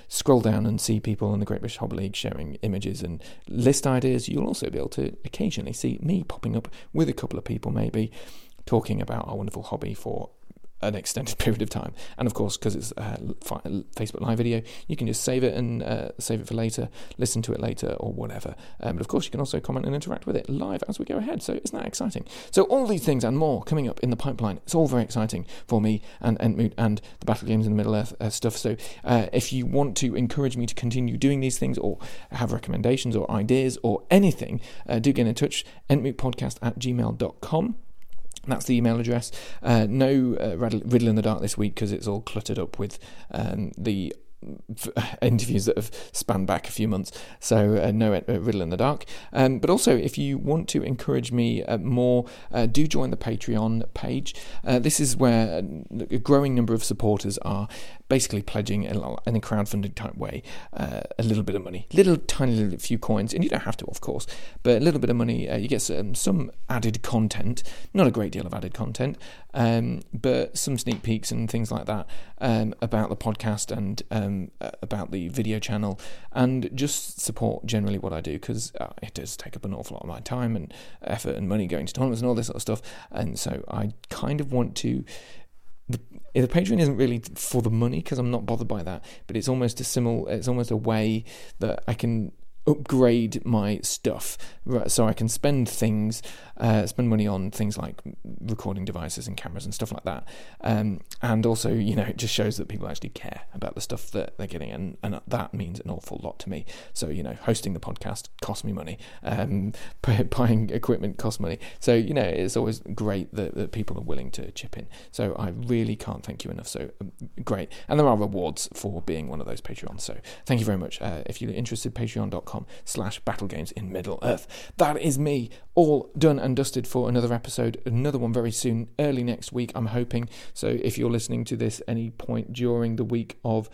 scroll down and see people in the Great British Hobbit League sharing images and list ideas, you'll also be able to occasionally see me popping up with a couple of people, maybe talking about our wonderful hobby for an extended period of time. And of course, because it's a Facebook Live video, you can just save it and uh, save it for later, listen to it later, or whatever. Um, but of course, you can also comment and interact with it live as we go ahead. So isn't that exciting? So all these things and more coming up in the pipeline. It's all very exciting for me and Entmoot and the Battle Games in the Middle Earth uh, stuff. So uh, if you want to encourage me to continue doing these things, or have recommendations or ideas or anything, uh, do get in touch. Entmootpodcast at gmail.com. That's the email address. Uh, no uh, Riddle in the Dark this week because it's all cluttered up with um, the interviews that have spanned back a few months. So uh, no uh, riddle in the dark. Um, but also, if you want to encourage me uh, more, uh, do join the Patreon page. Uh, this is where a growing number of supporters are basically pledging in a crowdfunding type way uh, a little bit of money, little tiny little few coins, and you don't have to, of course, but a little bit of money. you get some, some added content, not a great deal of added content, um, but some sneak peeks and things like that um, about the podcast and um, about the video channel, and just support generally what I do because uh, it does take up an awful lot of my time and effort and money going to tournaments and all this sort of stuff. And so I kind of want to. The, the Patreon isn't really for the money because I'm not bothered by that, but it's almost a similar. It's almost a way that I can upgrade my stuff so I can spend things, uh, spend money on things like recording devices and cameras and stuff like that. Um, and also, you know, it just shows that people actually care about the stuff that they're getting, and, and that means an awful lot to me. So, you know, hosting the podcast costs me money, um, buying equipment costs money. So, you know, it's always great that, that people are willing to chip in. So, I really can't thank you enough. So, um, great. And there are rewards for being one of those Patreons. So, thank you very much. Uh, if you're interested, patreon.com slash battlegames in Middle Earth. That is me, all done and dusted for another episode. Another one very soon, early next week, I'm hoping. So if you're listening to this any point during the week of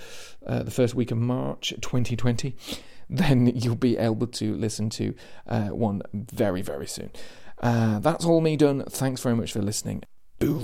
uh, the first week of March 2020, then you'll be able to listen to uh, one very, very soon. Uh, that's all me done. Thanks very much for listening. Boo